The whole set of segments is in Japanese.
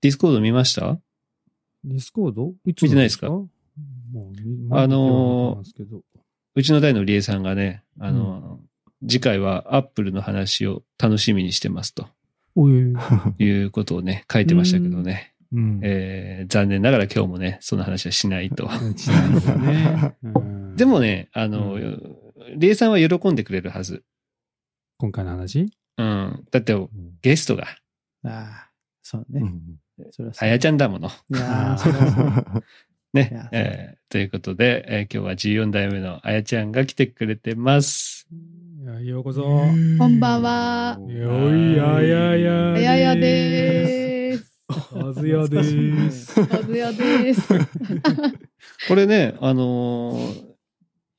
ディスコード見ました？ディスコード？見てないですか？あのうちの大のりえさんがね、あの、次回はアップルの話を楽しみにしてますと。おい、いうことをね、書いてましたけどね。うん。えー残念ながら今日もね、その話はしないと。でも、ね、あの、うりえさんは喜んでくれるはず。今回の話？うん。だって、ゲストが、ああ、そうね。うんそれはあやちゃんだもの。ねや。えーということで、えー今日は14代目のあやちゃんが来てくれてます。いやようこそ。こんばんは。よいややや。あややでーす。あずやでーす。あずやです。これね、あのー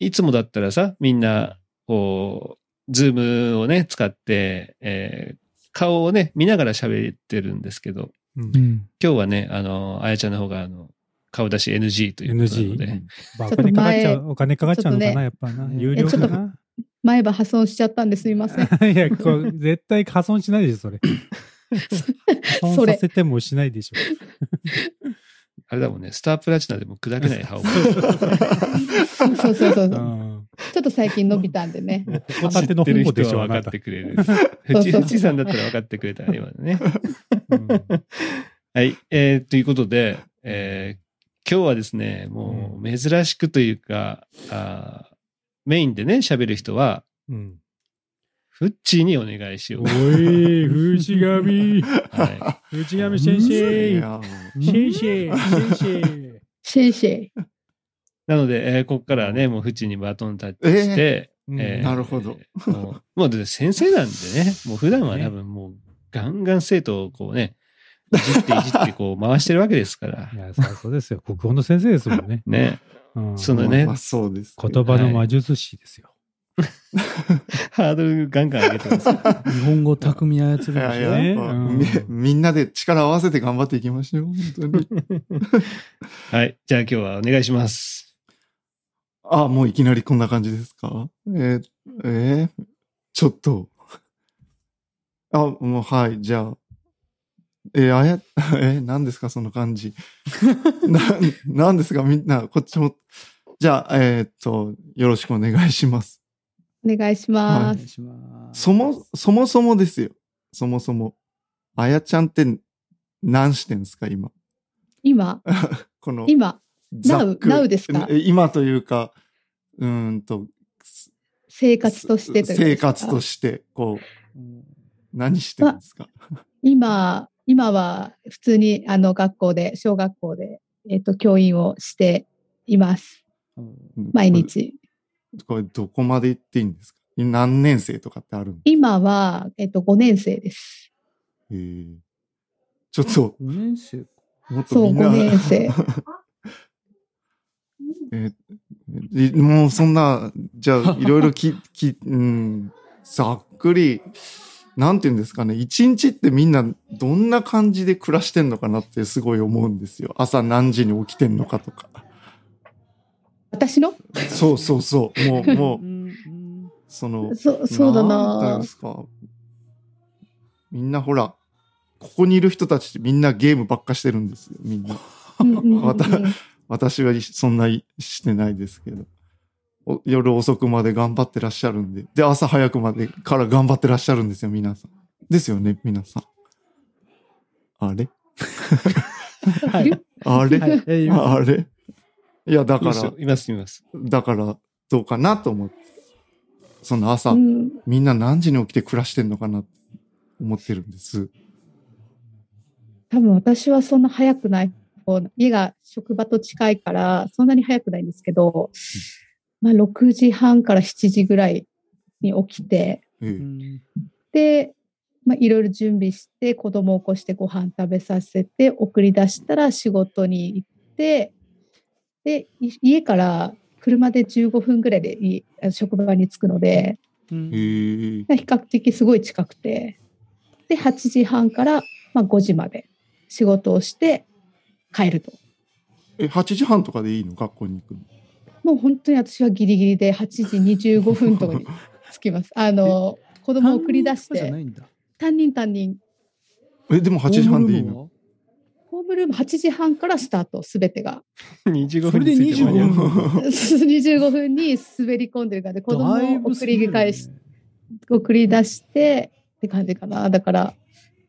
いつもだったらさ、みんな、こう、ズームをね、使って、えー顔をね、見ながら喋ってるんですけど、今日はね、あの、あやちゃんの方が、あの、顔出し NG ということなので、NG まあお金かかっちゃう、お金かかっちゃうのかな、ねやっぱな。ね有料かな。前歯破損しちゃったんですみません。いや、こう絶対破損しないでしょ、それ。破損させてもしないでしょ。あれだもんね、スタープラチナでも砕けない歯を。そうそうそう。うちょん。っと最近伸びたんでね。ホタテの本でしょ、分かってくれる。そうそう藤藤さんだったら分かってくれたら今のね。うんはい。えーということで、えー今日はですね、もう珍しくというか、あーメインでね、喋る人は、うん。フッチーにお願いしようお。い、藤神。は藤神先い生。や先生、先生。シェイシェイ。い。なので、えーここからはね、もうフッチーにバトンタッチして、うんえーなるほど。もう、もう先生なんでね、もう普段は多分もう、ガンガン生徒をこうね、いじっていじってこう回してるわけですから い。や、そうですよ。国語の先生ですもんね。ね。うんそのねまあ、そうですね。言葉の魔術師ですよ。ハードルガンガン上げてます。日本語巧み操るでしょいやいや、ねまあうんみみんなで力を合わせて頑張っていきましょう。本当に。はい。じゃあ今日はお願いします。あ、もういきなりこんな感じですか？えーえーちょっと。あ、もうはい、じゃあ。えーあや、えー何ですか？その感じ。な、何ですか？みんな、こっちも。じゃあ、えーっと、よろしくお願いします。お願いしおます。願い。そも、そもそもですよ。そもそも。あやちゃんって何してんですか今？今、この、今、ざっく now ですか？え今というか、うーんと、生活としてと生活として、こう、うん何してるんですか？今、今は普通にあの学校で、小学校で、えっ、と、教員をしています。うん毎。日。これ、どこまで行っていいんですか？何年生とかってあるん今は、えっ、と、5年生です。えーちょっと、5年生か。もっとそう、みんな、5年生。えもうそんな、じゃあ、いろいろき、き、うん、ざっくり、なんて言うんですかね、一日ってみんなどんな感じで暮らしてんのかなってすごい思うんですよ。朝何時に起きてんのかとか。私の？そうそうそう。もう、もう、その、そそうだななですか。みんなほら、ここにいる人たちってみんなゲームばっかしてるんですよ、みんな。私はそんなしてないですけど。お夜遅くまで頑張ってらっしゃるんで。で、朝早くまでから頑張ってらっしゃるんですよ、皆さん。ですよね、皆さん。あれ？はい。あれ、はいあれ？いや、だからいますよ、います。だから、どうかなと思って。その朝、うんみんな何時に起きて暮らしてんのかなって思ってるんです。多分私はそんな早くない方。家が職場と近いから、そんなに早くないんですけど、まあ6時半から7時ぐらいに起きて、ええうんで、まあいろいろ準備して、子供を起こしてご飯食べさせて、送り出したら仕事に行って、で、い家から車で15分ぐらいでい職場に着くので、うん。比較的すごい近くて、で、8時半からまあ5時まで仕事をして帰ると。え、8時半とかでいいの？学校に行くの？もう本当に私はギリギリで8時25分とかに着きます。あの、子供を送り出して、いんだ。担任担任、え、でも8時半でいいの？ムルーム8時半からスタート、すべてが。25それで分について間に合う25 25分に滑り込んでるからで、子供を送り返し、送り出してって感じかな。だから、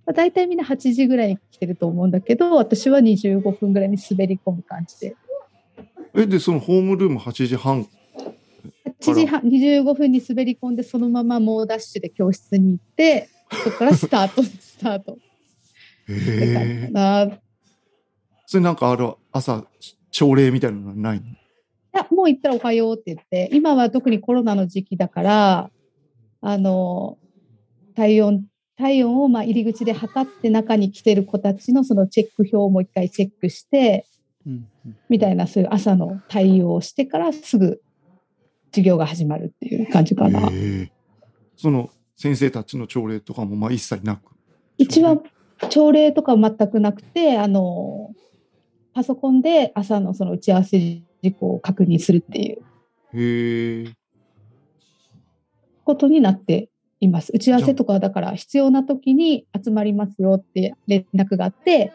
まあ、大体みんな8時ぐらいに来てると思うんだけど、私は25分ぐらいに滑り込む感じで。え、で、そのホームルーム8時半。8時半、25分に滑り込んで、そのまま猛ダッシュで教室に行って、そこからスタート、スタートえ。な。それなんかある朝、朝礼みたいなのはないの？いや、もう行ったらおはようって言って、今は特にコロナの時期だから、あの、体温、体温をまあ入り口で測って中に来てる子たちのそのチェック表をもう一回チェックして、うんうんみたいなそういう朝の対応をしてからすぐ授業が始まるっていう感じかな。へえその先生たちの朝礼とかもまあ一切なく？うちは朝礼とか全くなくて、あの、パソコンで朝のその打ち合わせ事項を確認するっていう。ことになっています。打ち合わせとかはだから必要な時に集まりますよって連絡があって、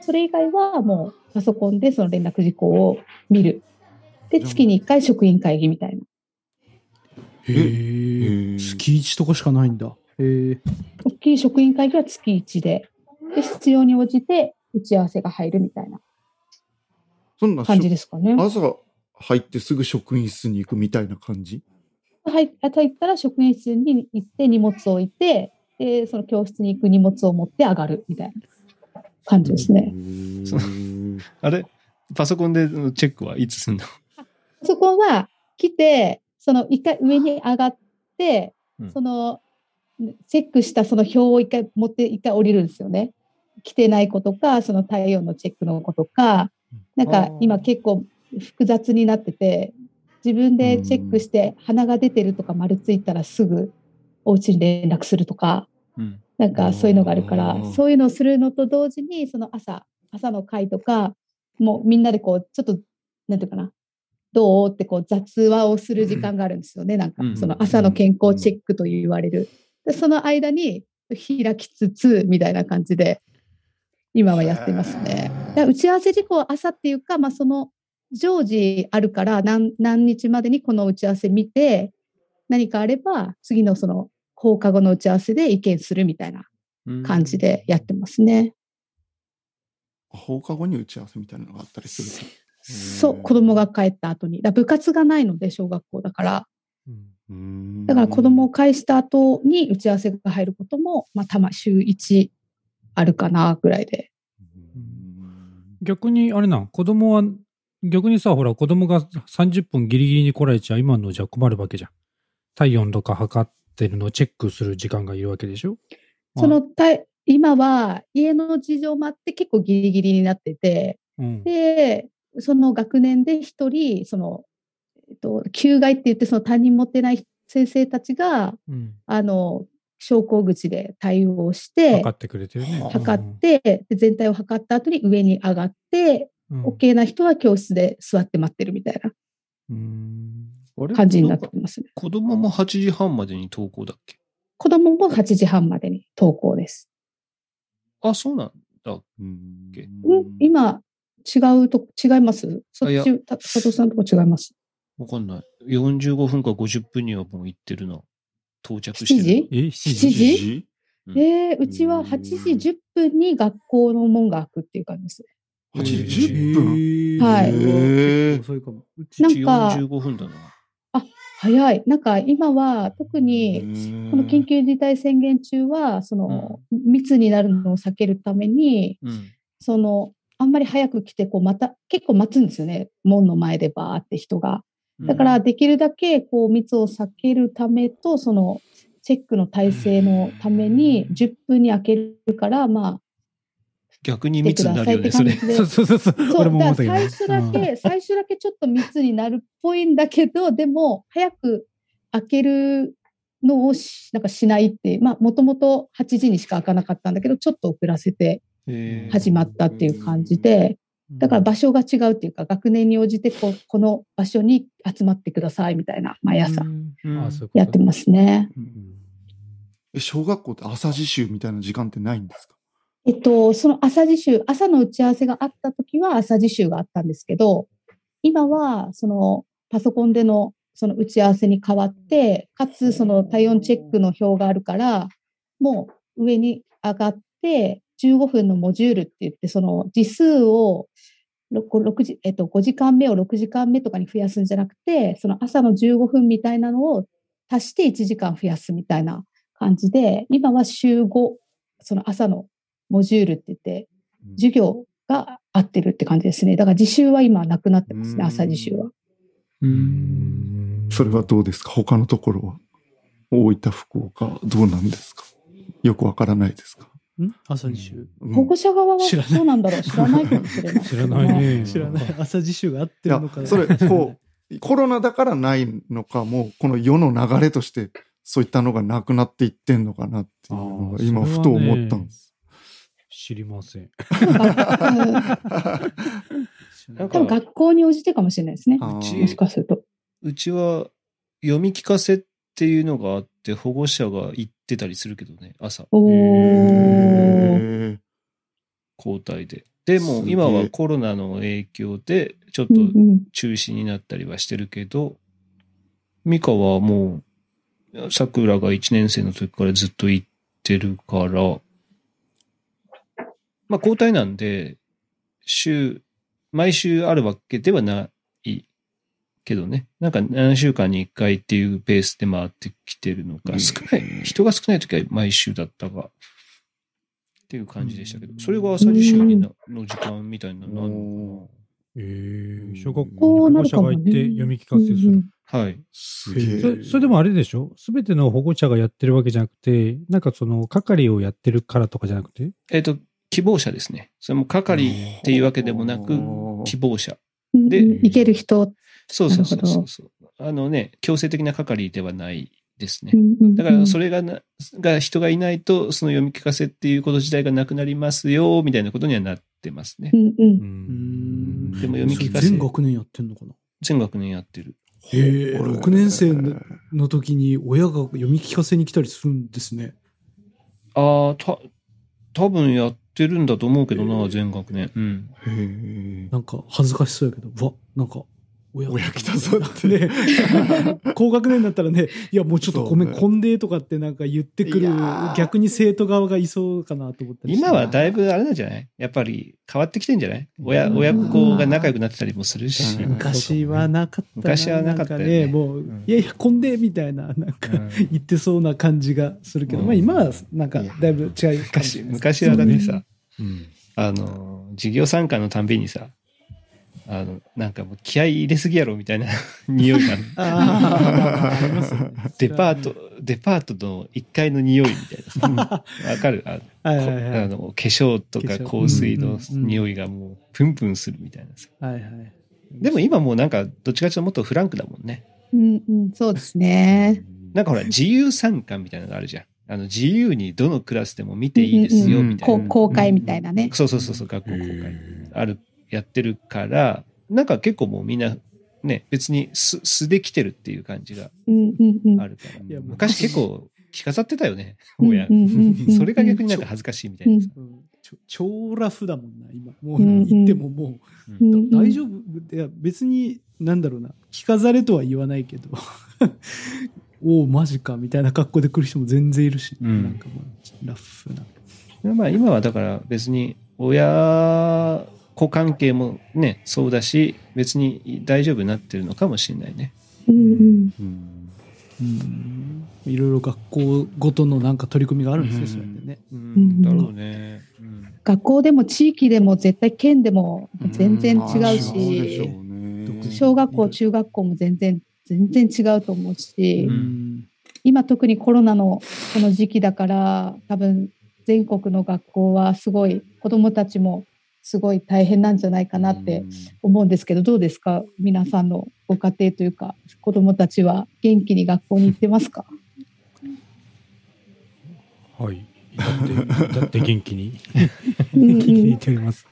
それ以外はもうパソコンでその連絡事項を見る。で、月に1回職員会議みたいな。へえ。月1とかしかないんだ。へえ。大きい職員会議は月1で、で必要に応じて打ち合わせが入るみたいなそんな感じですかね。朝入ってすぐ職員室に行くみたいな感じ？はい、入ったら職員室に行って荷物を置いて、で、その教室に行く荷物を持って上がるみたいな感じですね。そあれ？パソコンでチェックはいつすんの？そこは来て、その一回上に上がって、うんそのチェックしたその表を一回持って一回降りるんですよね。来てない子とか、その体温のチェックの子とか、なんか今結構複雑になってて、自分でチェックして鼻が出てるとか丸ついたらすぐお家に連絡するとか、うん。なんかそういうのがあるからそういうのをするのと同時に、その朝、朝の会とか、もうみんなでこう、ちょっと、なんていうかな、どうってこう雑話をする時間があるんですよね。なんかうん、その朝の健康チェックと言われる。でその間に開きつつ、みたいな感じで、今はやってますね。打ち合わせ事項は朝っていうか、まあその常時あるから何、何日までにこの打ち合わせ見て、何かあれば、次のその放課後の打ち合わせで意見するみたいなうん感じでやってますね。放課後に打ち合わせみたいなのがあったりする。そう、子供が帰った後に。だ部活がないので、小学校だから。うんだから子供を返した後に打ち合わせが入ることも、まあ、たま、週1あるかな、ぐらいで。逆にあれなん、子供は、逆にさ、ほら、子供が30分ギリギリに来られちゃ今のじゃ困るわけじゃん。体温とか測ってるのをチェックする時間がいるわけでしょ？その、た今は家の事情もあって結構ギリギリになってて、うん、で、その学年で一人、その、えっと、休外って言って、その担任持ってない先生たちが、うん。あの、昇降口で対応して、測ってくれてるね。測って、で全体を測った後に上に上がって、うん、OK な人は教室で座って待ってるみたいな感じになってますね。子供も8時半までに登校だっけ？子供も8時半までに登校です。あ、そうなんだ。うんうん、今、違うとこ、違います？そっち、た佐藤さんのとこ違います？わかんない。45分か50分にはもう行ってるな。到着 ?7 してる。時？え、7 7時？時？うんえー、うちは8時10分に学校の門が開くっていう感じですね。8時10分？分？はいへーそういうかも。うちなんうちか45分だな。早い。なんか今は特に、この緊急事態宣言中は、その、密になるのを避けるために、うん。その、あんまり早く来て、こう、また、結構待つんですよね。門の前でバーって人が。だから、できるだけ、こう、密を避けるためと、その、チェックの体制のために、10分に開けるから、ま逆にあ、来てく密になるよね、それ。そうそうそうそう。そう、だ。最初だけ、最初だけちょっと密になるっぽいんだけど、でも、早く開けるのをしなんかしないって、まあ、もともと8時にしか開かなかったんだけど、ちょっと遅らせて始まったっていう感じで、だから場所が違うっていうか、学年に応じてこう、この場所に集まってくださいみたいな、毎朝やってますね。え小学校って朝自習みたいな時間ってないんですか？えっと、その朝自習、朝の打ち合わせがあった時は朝自習があったんですけど、今はそのパソコンでのその打ち合わせに変わって、かつその体温チェックの表があるから、もう上に上がって、15分のモジュールって言って、その時数を 6, 6時、えっと、5時間目を6時間目とかに増やすんじゃなくて、その朝の15分みたいなのを足して1時間増やすみたいな感じで、今は週5、その朝のモジュールって言って、授業が合ってるって感じですね。だから自習は今なくなってますね、うん。朝自習は。うん。それはどうですか？他のところは？大分、福岡、どうなんですか？よくわからないですか、ん朝自習？うん保護者側は知らないどうなんだろう知らないかもしれない。知らないね。知らない。朝自習が合ってるのか、それ、こう、コロナだからないのか、もう、この世の流れとして、そういったのがなくなっていってんのかなっていうのが、今、ふと思ったんです。知りません。多分 学校に応じてかもしれないですね。もしかすると。うちは読み聞かせっていうのがあって、保護者が行ってたりするけどね、朝、交代で。でも今はコロナの影響で、ちょっと中止になったりはしてるけど、ミカはもう、桜が1年生の時からずっと行ってるから、まあ交代なんで、週、毎週あるわけではないけどね。なんか何週間に1回っていうペースで回ってきてるのか、少ない、人が少ない時は毎週だったが、っていう感じでしたけど、それが朝自習になの時間みたいなのなるのえー、小学校に保護者。が行って読み聞かせする。はい。すげえ。それそれでもあれでしょ？すべての保護者がやってるわけじゃなくて、なんかその係をやってるからとかじゃなくて？えっ、と、希望者ですね。それも係っていうわけでもなく、希望者。うんでうん行ける人。そうそうそうそうそう。あのね、強制的な係ではないですねだから、それがな、が人がいないと、その読み聞かせっていうこと自体がなくなりますよ、みたいなことにはなってますねう。んうんうんでも読み聞かせ全学年やってんのかな？全学年やってる。へえ、6年生のの時に親が読み聞かせに来たりするんですね。ああ、た、多分やってるんだと思うけどな、全学年。うん。へえ。なんか恥ずかしそうやけど、うわ、なんか、親親来たぞって。ね。高学年だったらね、いやもうちょっとごめん、そうね根底とかってなんか言ってくる逆に生徒側がいそうかなと思って今はだいぶあれなんじゃない？やっぱり変わってきてんじゃない？親、うん。親子が仲良くなってたりもするし。うん。昔はなかったな。昔はなかったよね。んかもう、ん。いやいや、根底みたいな、なんか、言ってそうな感じがするけど、うんまあ今はなんかだいぶ違い昔、昔はだってさ、うん。あの、授業参加のたんびにさ、あの、なんかもう気合い入れすぎやろみたいな 匂いが、あー ありますよねデパート、デパートの1階の匂いみたいなさ。わかる？あはいこはいはいあの化粧とか香水のうんうんうん匂いがもうプンプンするみたいなさ。はいはい。でも今もうなんかどっちかというともっとフランクだもんね。うんうん、そうですね。なんかほら自由参観みたいなのがあるじゃん。あの自由にどのクラスでも見ていいですようんうんみたいな。こう公開みたいなね。そうそうそうそう、学校公開。ある、やってるから、なんか結構もうみんな、ね、別に素素で来てるっていう感じがうんうんうん。あるから。いや昔結構着飾ってたよね、うん親。う。んうんうん。それが逆になんか恥ずかしいみたいな。超ラフだもんな、今。もうんうん。う言ってももう、うん。うん大丈夫？いや別に、なんだろうな、着飾れとは言わないけど、おお、マジか、みたいな格好で来る人も全然いるし、うん。なんかもう、ラフな。まあ今はだから別に親子関係もね、そうだし、別に大丈夫になってるのかもしれないね。うんうんうんうんいろいろ学校ごとのなんか取り組みがあるんですね、うんそうやってね。うん、だろうね。うん学校でも地域でも絶対県でも全然違うあーそうでしうね小学校、中学校も全然、全然違うと思うし、うん今特にコロナのこの時期だから、多分全国の学校はすごい、子どもたちもすごい大変なんじゃないかなって思うんですけど、どうですか？皆さんのご家庭というか、子どもたちは元気に学校に行ってますか？はい。だって、だって元気に、元気に言っております。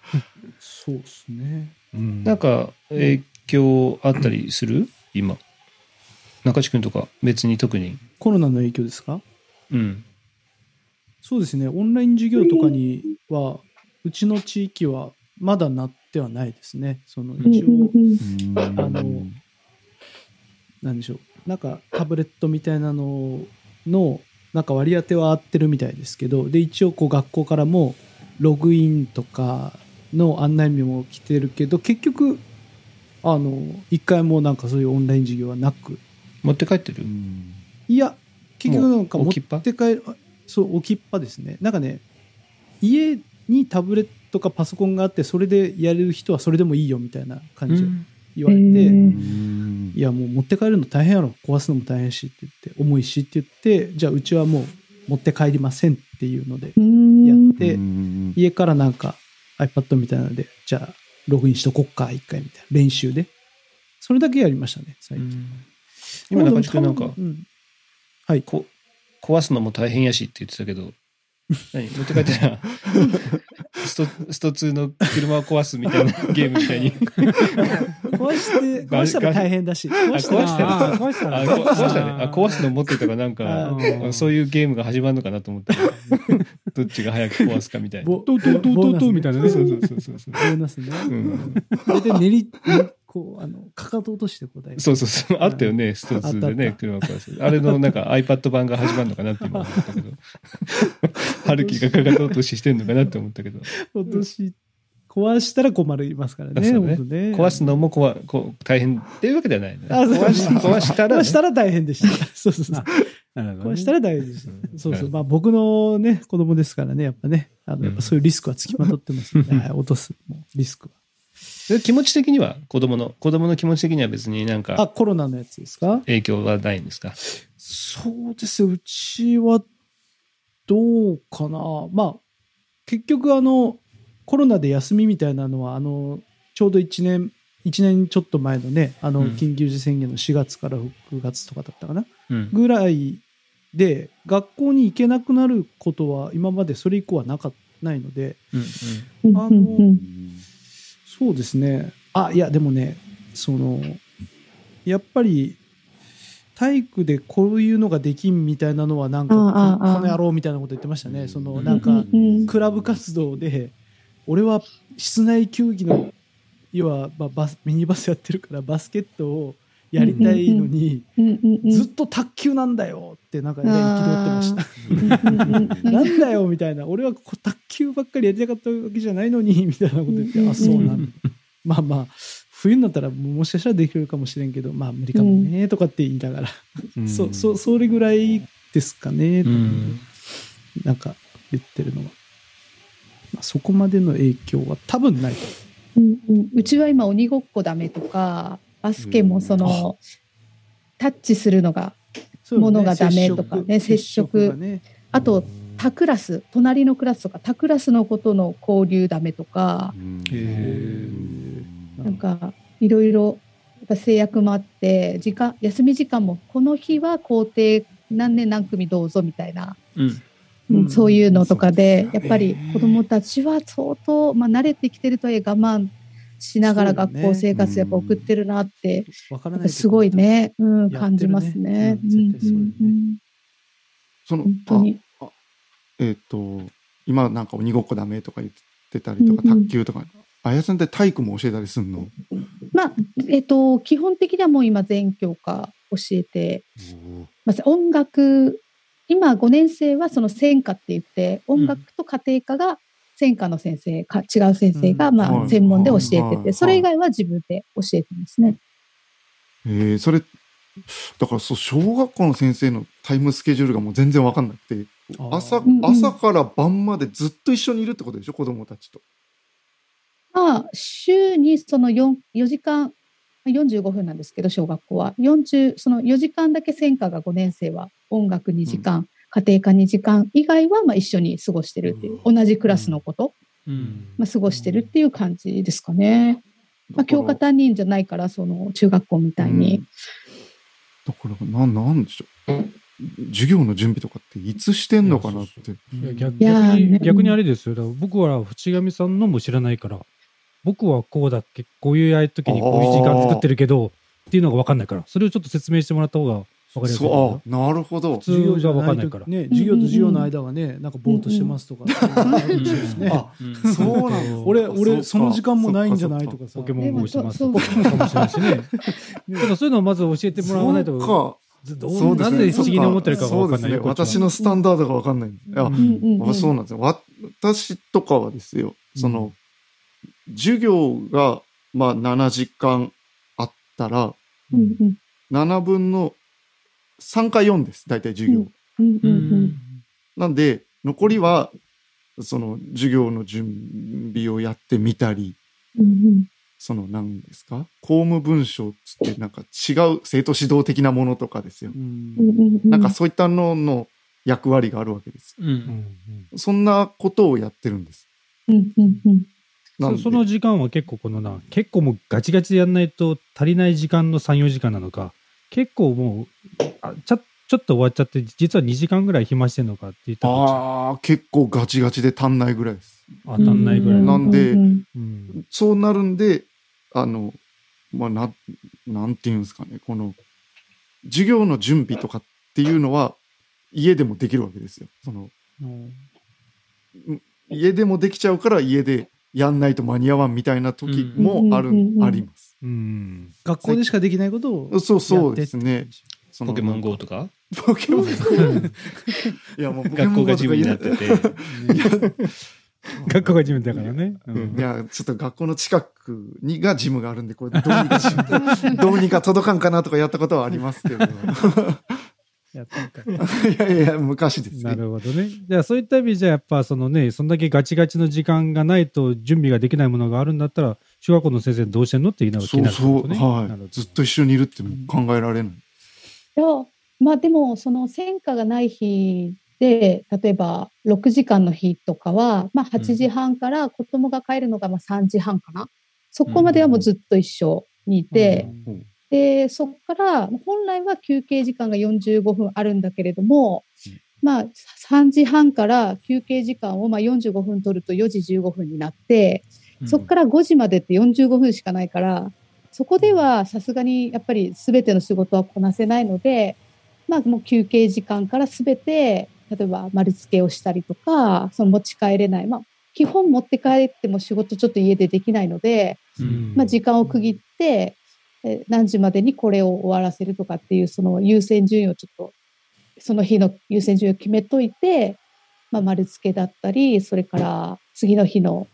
そうですね。うんなんか影響あったりする？今。中地君とか別に特に。コロナの影響ですか？うん。そうですね、オンライン授業とかには、うちの地域はまだなってはないですね。その一応、うん。あのなんでしょう、なんかタブレットみたいなのの、なんか割り当ては合ってるみたいですけど、で、一応こう学校からもログインとかの案内も来てるけど、結局、あの、一回もなんかそういうオンライン授業はなく、持って帰ってる？うん。いや、結局なんか持っもう置きっぱ？て帰る、あそう、置きっぱですね。なんかね、家にタブレットかパソコンがあって、それでやれる人はそれでもいいよみたいな感じで言われて、うんいや、もう持って帰るの大変やろ、壊すのも大変しって言って、重いしって言って、じゃあうちはもう持って帰りませんっていうのでう、んやってうん家からなんか iPad みたいなので、じゃあログインしとこっか、一回みたいな、練習で。それだけやりましたね、最近。今中地君なんか多分はい。こ壊すのも大変やしって言ってたけど何？持って帰ったらストスト2の車を壊すみたいな ゲームみたいに。壊して、壊したら大変だし、壊した。ら壊したら。壊したら。あこ壊したね。あ壊すの持ってたからなんあかーそういうゲームが始まるのかなと思った。ら どっちが早く壊すかみたいな。ボトントントントントンみたいなね。そうそうそうそうそう。ボーナスね。うん。それで練り、ねこう、あの、かかと落として答える。そうそうそう。あったよね、スト2であったあね車壊す。あれのなんか iPad 版が始まるのかなって今思ったけど。春樹がかかと落とししてんのかなって思ったけど。落とし、壊したら困りますからね。そうねね壊すのもこわこう大変っていうわけではないね。あ壊し壊したらね、壊したら大変でした。そうそうそうしたら大変でした。そうそう。うんまあ僕のね、子供ですからね、やっぱね、あの、やっぱそういうリスクはつきまとってますので、はい落とすリスクは。で気持ち的には子供の、子供の気持ち的には別になんあ、かコロナのやつですか？影響はないんですか？そうですよ。うちは、どうかな。まあ、結局あの、コロナで休みみたいなのは、あの、ちょうど1年、1年ちょっと前のね、あの、うん緊急事宣言の4月から6月とかだったかな？うん。ぐらいで、学校に行けなくなることは今までそれ以降はなかないので、うんあのうんうんうんそうですね。あ、いや、でもね、その、やっぱり、体育でこういうのができんみたいなのは、なんか、ああああこの野郎みたいなこと言ってましたね。その、うんなんか、クラブ活動で、俺は室内球技の、要は、まあ、バスミニバスやってるから、バスケットをやりたいのに、ずっと卓球なんだよって、なんかね、憤ってました。なんだよみたいな、俺はこう卓球ばっかりやりたかったわけじゃないのに、みたいなこと言って、あ、そうなんだ。まあまあ、冬になったらもしかしたらできるかもしれんけど、まあ無理かもね、とかって言いながら、うん。そ、そ、それぐらいですかね、うん。なんか言ってるのは。まあ、そこまでの影響は多分ないと。うんうん。うちは今鬼ごっこダメとかバスケもその、タッチするのがそうよ物がダメとかね接接触。あと他クラス隣のクラスとか他クラスのことの交流ダメとかへなんかいろいろやっぱ制約もあって時間休み時間もこの日は校庭何年何組どうぞみたいな、うん。そういうのとかでやっぱり子どもたちは相当、まあ、慣れてきてるとはいえ我慢しながら学校生活やっぱ送ってるなって、わからないけどすごい。ね、うん、感じますね。そのえっ、と今なんか鬼ごっこダメとか言ってたりとか、うんうん卓球とかあやさんって体育も教えたりすんの？まあえっと、基本的にはもう今全教科教えてます音楽今5年生はその専科って言って音楽と家庭科が専科の先生か違う先生がうん。まあはい。専門で教えてはい。てそれ以外は自分で教えてますね。えー、それだからそう小学校の先生のタイムスケジュールがもう全然わかんなくて朝朝から晩までずっと一緒にいるってことでしょ？子供たちと。まあ週にその 4, 4時間45分なんですけど小学校は。40その4時間だけ専科が5年生は音楽2時間、家庭科2時間以外はまあ一緒に過ごしてるっていう同じクラスのこと、うん。まあ、過ごしてるっていう感じですかね。まあ、教科担任じゃないからその中学校みたいに、だからななんでしょう。授業の準備とかっていつしてんのかなって。いや逆いやー逆にね。逆にあれですよ。だから僕は淵上さんのも知らないから、僕はこうだっけ、こういうやるときにこういう時間作ってるけど、っていうのが分かんないから、それをちょっと説明してもらった方がわかりやすいそう、あ、なるほど。普通じゃわかんないから。ね、授業と授業の間がね、なんかぼーっとしてますとか。あそうなんだ。俺、俺、かその時間もないんじゃないとかさ。ポケモン GO してますでもポケモンかもしれないしね。ただそういうのをまず教えてもらわないと。そうか。どそう。なんで不思議に思ってるかがわかんないよ。そうですね。私のスタンダードがわかんない。いや、うんうんうんあそうなんですよ。わ私とかはですよ、その、授業が、まあ、7時間あったら、うんうん7分の3か4です。大体授業。うんうんうんなんで、残りは、その、授業の準備をやってみたり、その、何ですか？公務文書つって、なんか違う生徒指導的なものとかですよ。なんかそういったのの役割があるわけです。そんなことをやってるんです。そその時間は結構このな、結構もうガチガチでやんないと足りない時間の3、4時間なのか、結構もう、あちょちょっと終わっちゃって、実は2時間ぐらい暇してんのかって言ったら、ああ、結構ガチガチで足んないぐらいです。当たんないぐらい。なんでうんうんそうなるんで、あの、まあ、な、なんていうんですかね、この、授業の準備とかっていうのは、家でもできるわけですよ。その、家でもできちゃうから家でやんないと間に合わんみたいな時もある、うんうんうんうんあります。うん。学校でしかできないことを。そうそうですね。ポケモン GO とか？ポケモン GO いや、もう 学校が自由になってて。学校が自分だからね。うんいや、ちょっと学校の近くにがジムがあるんで、これどうにかし どうにか届かんかなとかやったことはありますけど。やったんかいいやいや、昔ですなね。るほどね。じゃあそういった意味じゃやっぱそのね、そんだけガチガチの時間がないと準備ができないものがあるんだったら、小学校の先生どうしてんのって言いながら気になるってそうそう、ことね。なるはい。ずっと一緒にいるって考えられない。いやまあでもその戦火がない日で例えば6時間の日とかは、まあ、8時半から子供が帰るのがまあ3時半かな、そこまではもうずっと一緒にいて、うんでそこから本来は休憩時間が45分あるんだけれども、まあ3時半から休憩時間をまあ45分取ると4時15分になって、そこから5時までって45分しかないから、そこではさすがにやっぱり全ての仕事はこなせないので、まあもう休憩時間から全て、例えば丸付けをしたりとか、その持ち帰れない。まあ基本持って帰っても仕事ちょっと家でできないので、うんまあ時間を区切って、え何時までにこれを終わらせるとかっていうその優先順位をちょっと、その日の優先順位を決めといて、まあ丸付けだったり、それから次の日の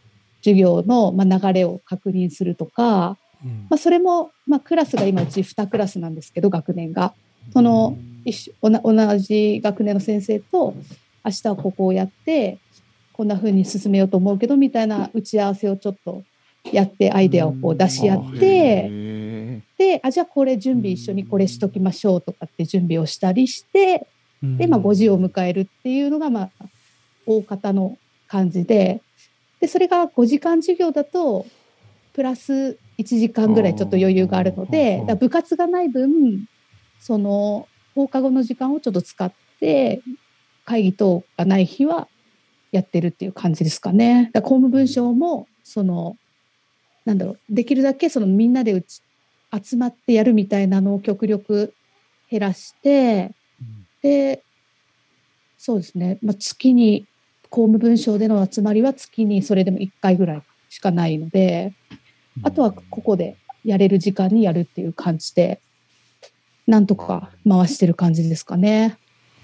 授業のまあ流れを確認するとか、うん。まあ、それも、まあ、クラスが今うち2クラスなんですけど学年が。その一同じ学年の先生と明日はここをやってこんな風に進めようと思うけどみたいな打ち合わせをちょっとやってアイデアをこう出し合ってへであじゃあこれ準備一緒にこれしときましょうとかって準備をしたりしてで、まあ、5時を迎えるっていうのが、まあ、大方の感じででそれが5時間授業だとプラス1時間ぐらいちょっと余裕があるのでだ部活がない分その放課後の時間をちょっと使って会議等がない日はやってるっていう感じですかね。だ公務文書もそのなんだろうできるだけそのみんなでうち集まってやるみたいなのを極力減らしてで、そうですね、まあ、月に公務文書での集まりは月にそれでも1回ぐらいしかないので、あとはここでやれる時間にやるっていう感じで、なんとか回してる感じですかね。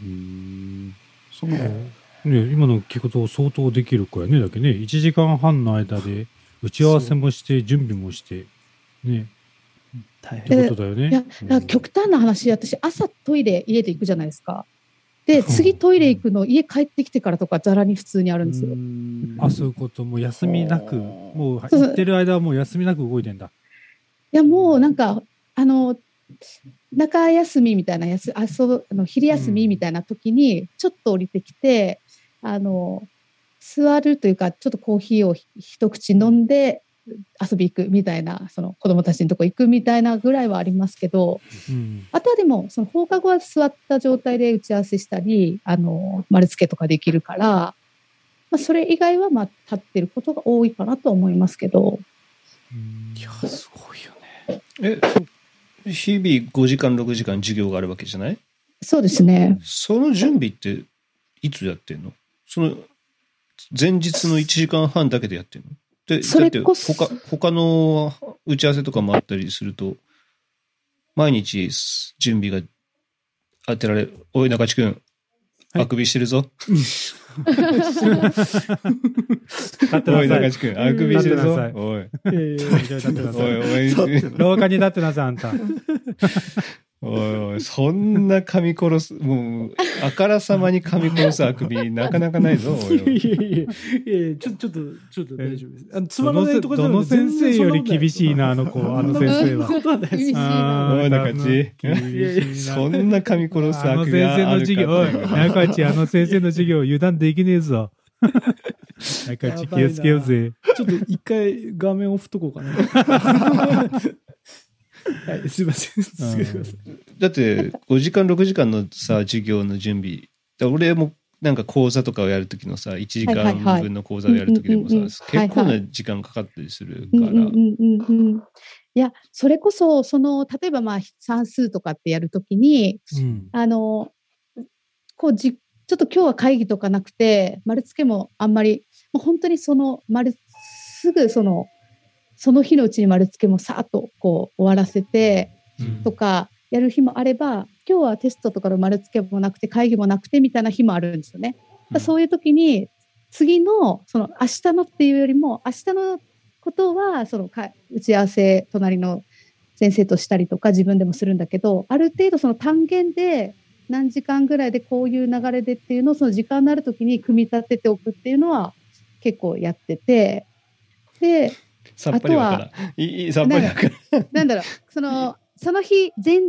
ーその、ね、今の聞くと相当できる子やね。だけね、1時間半の間で打ち合わせもして、準備もして、ね、大変。ってことだよいや、ね。だから極端な話、私、朝トイレ家で行くじゃないですか。で、次トイレ行くの、家帰ってきてからとか、ざらに普通にあるんですよ。あ、そういうこと。もう休みなく、もうそう行ってる間はもう休みなく動いてんだ。いや、もうなんか、あの、中休みみたいなやす、遊ぶ、あの昼休みみたいな時に、ちょっと降りてきて、あの、座るというか、ちょっとコーヒーをひ一口飲んで遊び行くみたいな、その子供たちのとこ行くみたいなぐらいはありますけど、うん。あとはでも、その放課後は座った状態で打ち合わせしたり、あの、丸付けとかできるから、まあ、それ以外は、まあ、立ってることが多いかなと思いますけど、うんいや、すごいよね。え、日々5時間、6時間授業があるわけじゃない？そうですね。その準備っていつやってんの？その前日の1時間半だけでやってんの？で、そだってれこそ他、他の打ち合わせとかもあったりすると、毎日準備が当てられる。おい、中地君、はいあくびしてるぞ。おい。中地君、あくびしてるぞ。おい、おい。い、おい、廊下に立ってなさい、あんた。おいおい、そんな噛み殺す、もう、あからさまに噛み殺すあくび、なかなかないぞ、おいおい。いやいやいやいやちょちょっと、ちょっと大丈夫です。あのつまどのせらないとこじゃどのなくて先生より厳しいな、あの子、あの先生は。そんなことはないです。厳しいな。おい中地そんな噛み殺すあの先あくびは生の授業、おい、中地、あの先生の授業、油断できねえぞ。中地、気をつけようぜ。ちょっと一回画面オフとこうかな。はい、すいません。だって、5時間、6時間のさ、授業の準備。だ俺も、なんか講座とかをやるときのさ、1時間分の講座をやるときでもさ、結構な時間かかったりするから。いや、それこそ、その、例えばまあ算数とかってやるときに、うん。あの、こうじ、ちょっと今日は会議とかなくて、丸付けもあんまり、もう本当にその、丸、すぐその、その日のうちに丸付けもさーっとこう終わらせてとかやる日もあれば、今日はテストとかの丸付けもなくて会議もなくてみたいな日もあるんですよね。そういう時に次のその明日のっていうよりも明日のことはそのか打ち合わせ隣の先生としたりとか自分でもするんだけどある程度その単元で何時間ぐらいでこういう流れでっていうのをその時間のある時に組み立てておくっていうのは結構やっててでさっぱりわからん。いいさっぱりわからん。なんだろうそのその日前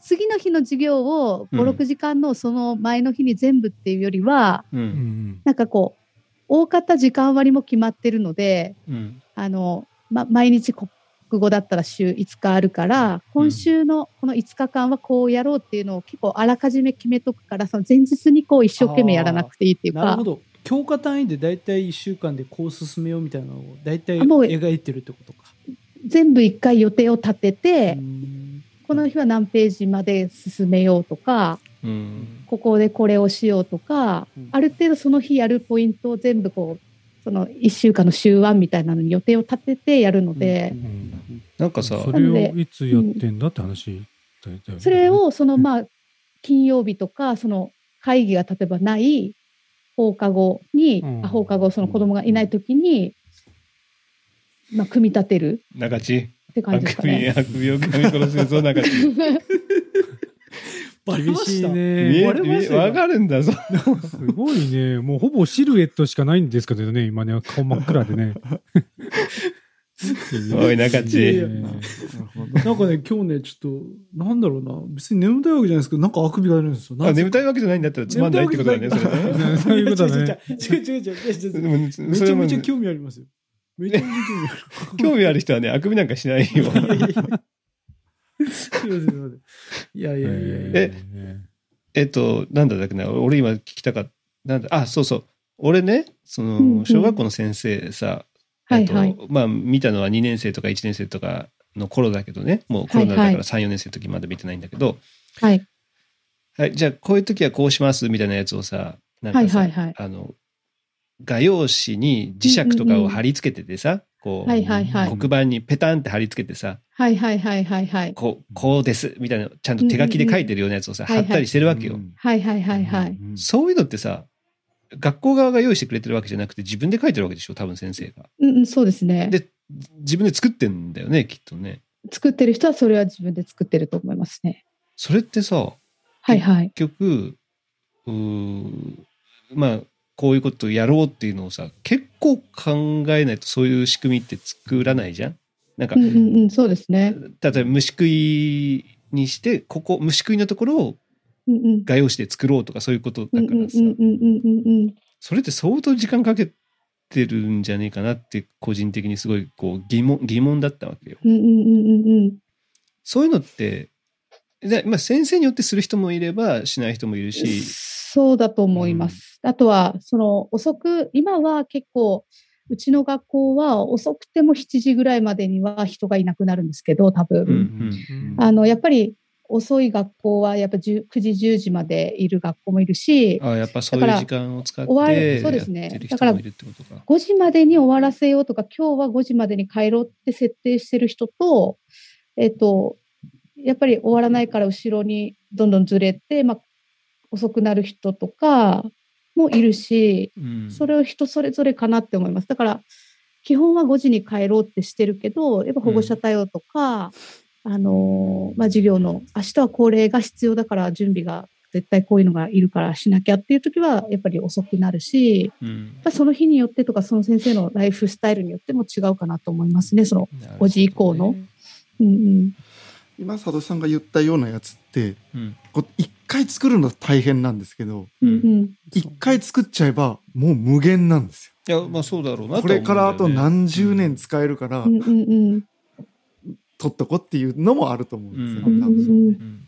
次の日の授業をうん56時間のその前の日に全部っていうよりは、う。うんん。なんかこう大方時間割も決まってるのでうん。あの、ま、毎日国語だったら週5日あるから今週のこの5日間はこうやろうっていうのを結構あらかじめ決めとくからその前日にこう一生懸命やらなくていいっていうかなるほど。教科単位で大体1週間でこう進めようみたいなのを大体あもう。描いてるってことか。全部一回予定を立てて、うん。この日は何ページまで進めようとかうん。ここでこれをしようとか、うん。ある程度その日やるポイントを全部こうその1週間の週1みたいなのに予定を立ててやるので、うん。なんかさ、それをいつやってんだって話だよね。それ、をそのまあ金曜日とかその会議が例えばない放課後に、うんあ放課後その子供がいない時に、まあ、組み立てる中地。って感あじですかね。あくびを噛み殺すぞ、中地。厳しいね。わかるんだぞ。すごいね。もうほぼシルエットしかないんですけどね、今ね、顔真っ暗でね。おい中地なんかね、今日ね、ちょっと、なんだろうな。別に眠たいわけじゃないですけど、なんかあくびが出るんですよ。あ眠たたいわけじゃないんだったらつまんないってことだね、それね。そういうことだね。違う違う違うめちゃめちゃ興味ありますよ。めちゃめちゃ興味ある。興味ある人はね、あくびなんかしないよ。いやいやいやすいませんすいませんいやいやいやいや。ええっと、なんだっけな、俺今聞きたかった。なんだ、あ、そうそう。俺ね、その、小学校の先生さ、えっとはいはい。まあ、見たのは2年生とか1年生とかの頃だけどね、もうコロナだからはいはい3、4年生の時まで見てないんだけど、はい。はい、じゃあこういう時はこうしますみたいなやつをさ、なんはかさ、いはいはい。あの、画用紙に磁石とかを貼り付けててさ、こう、はいはいはい。黒板にペタンって貼り付けてさ、はいはいはいはいはい。こう、こうです、みたいな、ちゃんと手書きで書いてるようなやつをさ、うんうんうん貼ったりしてるわけよ。はいはいはいはい。うんそういうのってさ、学校側が用意してくれてるわけじゃなくて、自分で書いてるわけでしょ、多分先生が。うんうん、そうですね。で、自分で作ってんだよね、きっとね。作ってる人はそれは自分で作ってると思いますね。それってさ、はいはい。結局、うーまあ、こういうことをやろうっていうのをさ、結構考えないとそういう仕組みって作らないじゃんなんかう、んうんうん、そうですね。例えば虫食いにして、ここ、虫食いのところを。画用紙で作ろうとかそういうことうんうんうんだからさ、うんうんうんうん。それって相当時間かけてるんじゃねえかなって、個人的にすごいこう疑問、疑問だったわけよ。うんうんうんうんうん。そういうのって、でまあ、先生によってする人もいれば、しない人もいるし、そうだと思います。あとは、その遅く、今は結構、うちの学校は遅くても7時ぐらいまでには人がいなくなるんですけど、多分。うんうんあの、やっぱり遅い学校はやっぱ10 9時、10時までいる学校もいるし、あやっぱそういう時間を使って終わやるそうですねってる人もいるってことか。5時までに終わらせようとか、今日は5時までに帰ろうって設定してる人と、えっ、と、やっぱり終わらないから後ろにどんどんずれて、まあ、遅くなる人とかもいるし、うんそれを人それぞれかなって思います。だから、基本は5時に帰ろうってしてるけど、やっぱ保護者対応とか、あのーまあ、授業の、明日は恒例が必要だから準備が絶対こういうのがいるからしなきゃっていう時は、やっぱり遅くなるし、うんやっぱその日によってとか、その先生のライフスタイルによっても違うかなと思いますね、その、なるほどね5時以降のうんうん。今、佐渡さんが言ったようなやつって、うんこう一回作るの大変なんですけど、うんうん。一回作っちゃえばもう無限なんですいや、まあそうだろうなよ。これからあと何十年つ使えるからうんうんうん。取っとこっていうのもあると思うんですよ。うん。ね、多分。うん。うん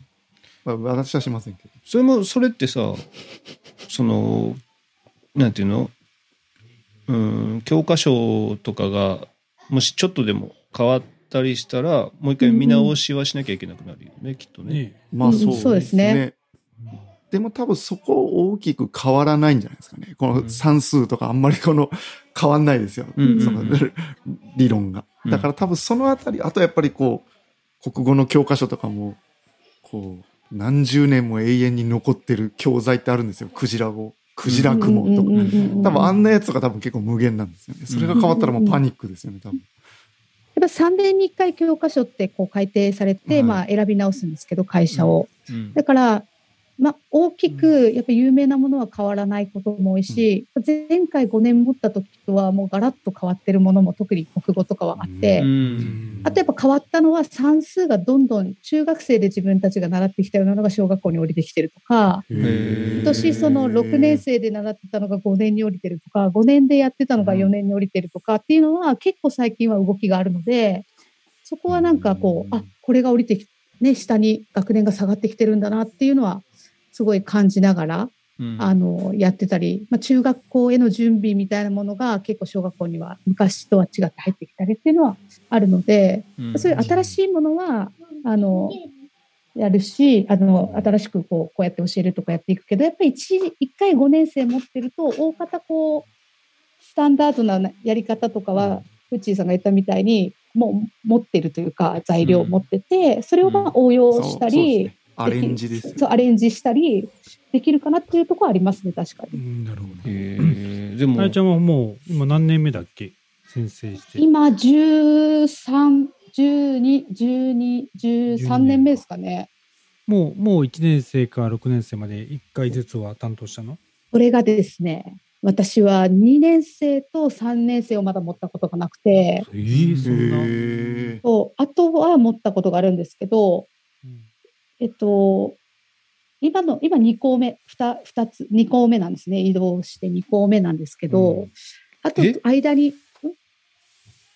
まあ、私はしませんけど。それも、それってさ、その、なんていうの？うん、教科書とかが、もしちょっとでも変わったりしたら、もう一回見直しはしなきゃいけなくなるよね、きっとね。ねうんまあそうそうですね。でも多分そこ大きく変わらないんじゃないですかね。こうんの算数とかあんまりこの変わんないですよ。うんうんうんその理論が。うんだから多分そのあたり、あとやっぱりこう、国語の教科書とかも、こう、何十年も永遠に残ってる教材ってあるんですよ。クジラ語。クジラ雲とか。多分あんなやつが多分結構無限なんですよね。それが変わったらもうパニックですよね、多分。やっぱ3年に1回教科書ってこう改定されて、はいまあ選び直すんですけど、会社を。うんだから、まあ、大きくやっぱ有名なものは変わらないことも多いし、前回5年持った時とはもうガラッと変わってるものも特に国語とかはあって、うん。あとやっぱ変わったのは算数がどんどん中学生で自分たちが習ってきたようなのが小学校に降りてきてるとか、今年その6年生で習ってたのが5年に降りてるとか、5年でやってたのが4年に降りてるとかっていうのは結構最近は動きがあるので、そこはなんかこう、あ、これが降りてきね、下に学年が下がってきてるんだなっていうのはすごい感じながら、うん。あの、やってたり、まあ、中学校への準備みたいなものが結構小学校には昔とは違って入ってきたりっていうのはあるので、うん。そういう新しいものは、あの、やるし、あの、新しくこう、こうやって教えるとかやっていくけど、やっぱり一一回5年生持ってると、大方こう、スタンダードなやり方とかは、フッチーさんが言ったみたいに、もう持ってるというか、材料を持ってて、それをまあ応用したり、ですねアレンジですよ そう、アレンジしたりできるかなっていうところはありますね、確かうに。んなるほど。へーでも、あやちゃんはもう、今何年目だっけ？先生して。今、13、12、12、13年目ですかね。もう、もう1年生か6年生まで1回ずつは担当したの？これがですね、私は2年生と3年生をまだ持ったことがなくて、えー、そんな。へそうあとは持ったことがあるんですけど、うんえっと、今の、今2校目、2, 2つ、2校目なんですね。移動して2校目なんですけど、うんあとえ？間に、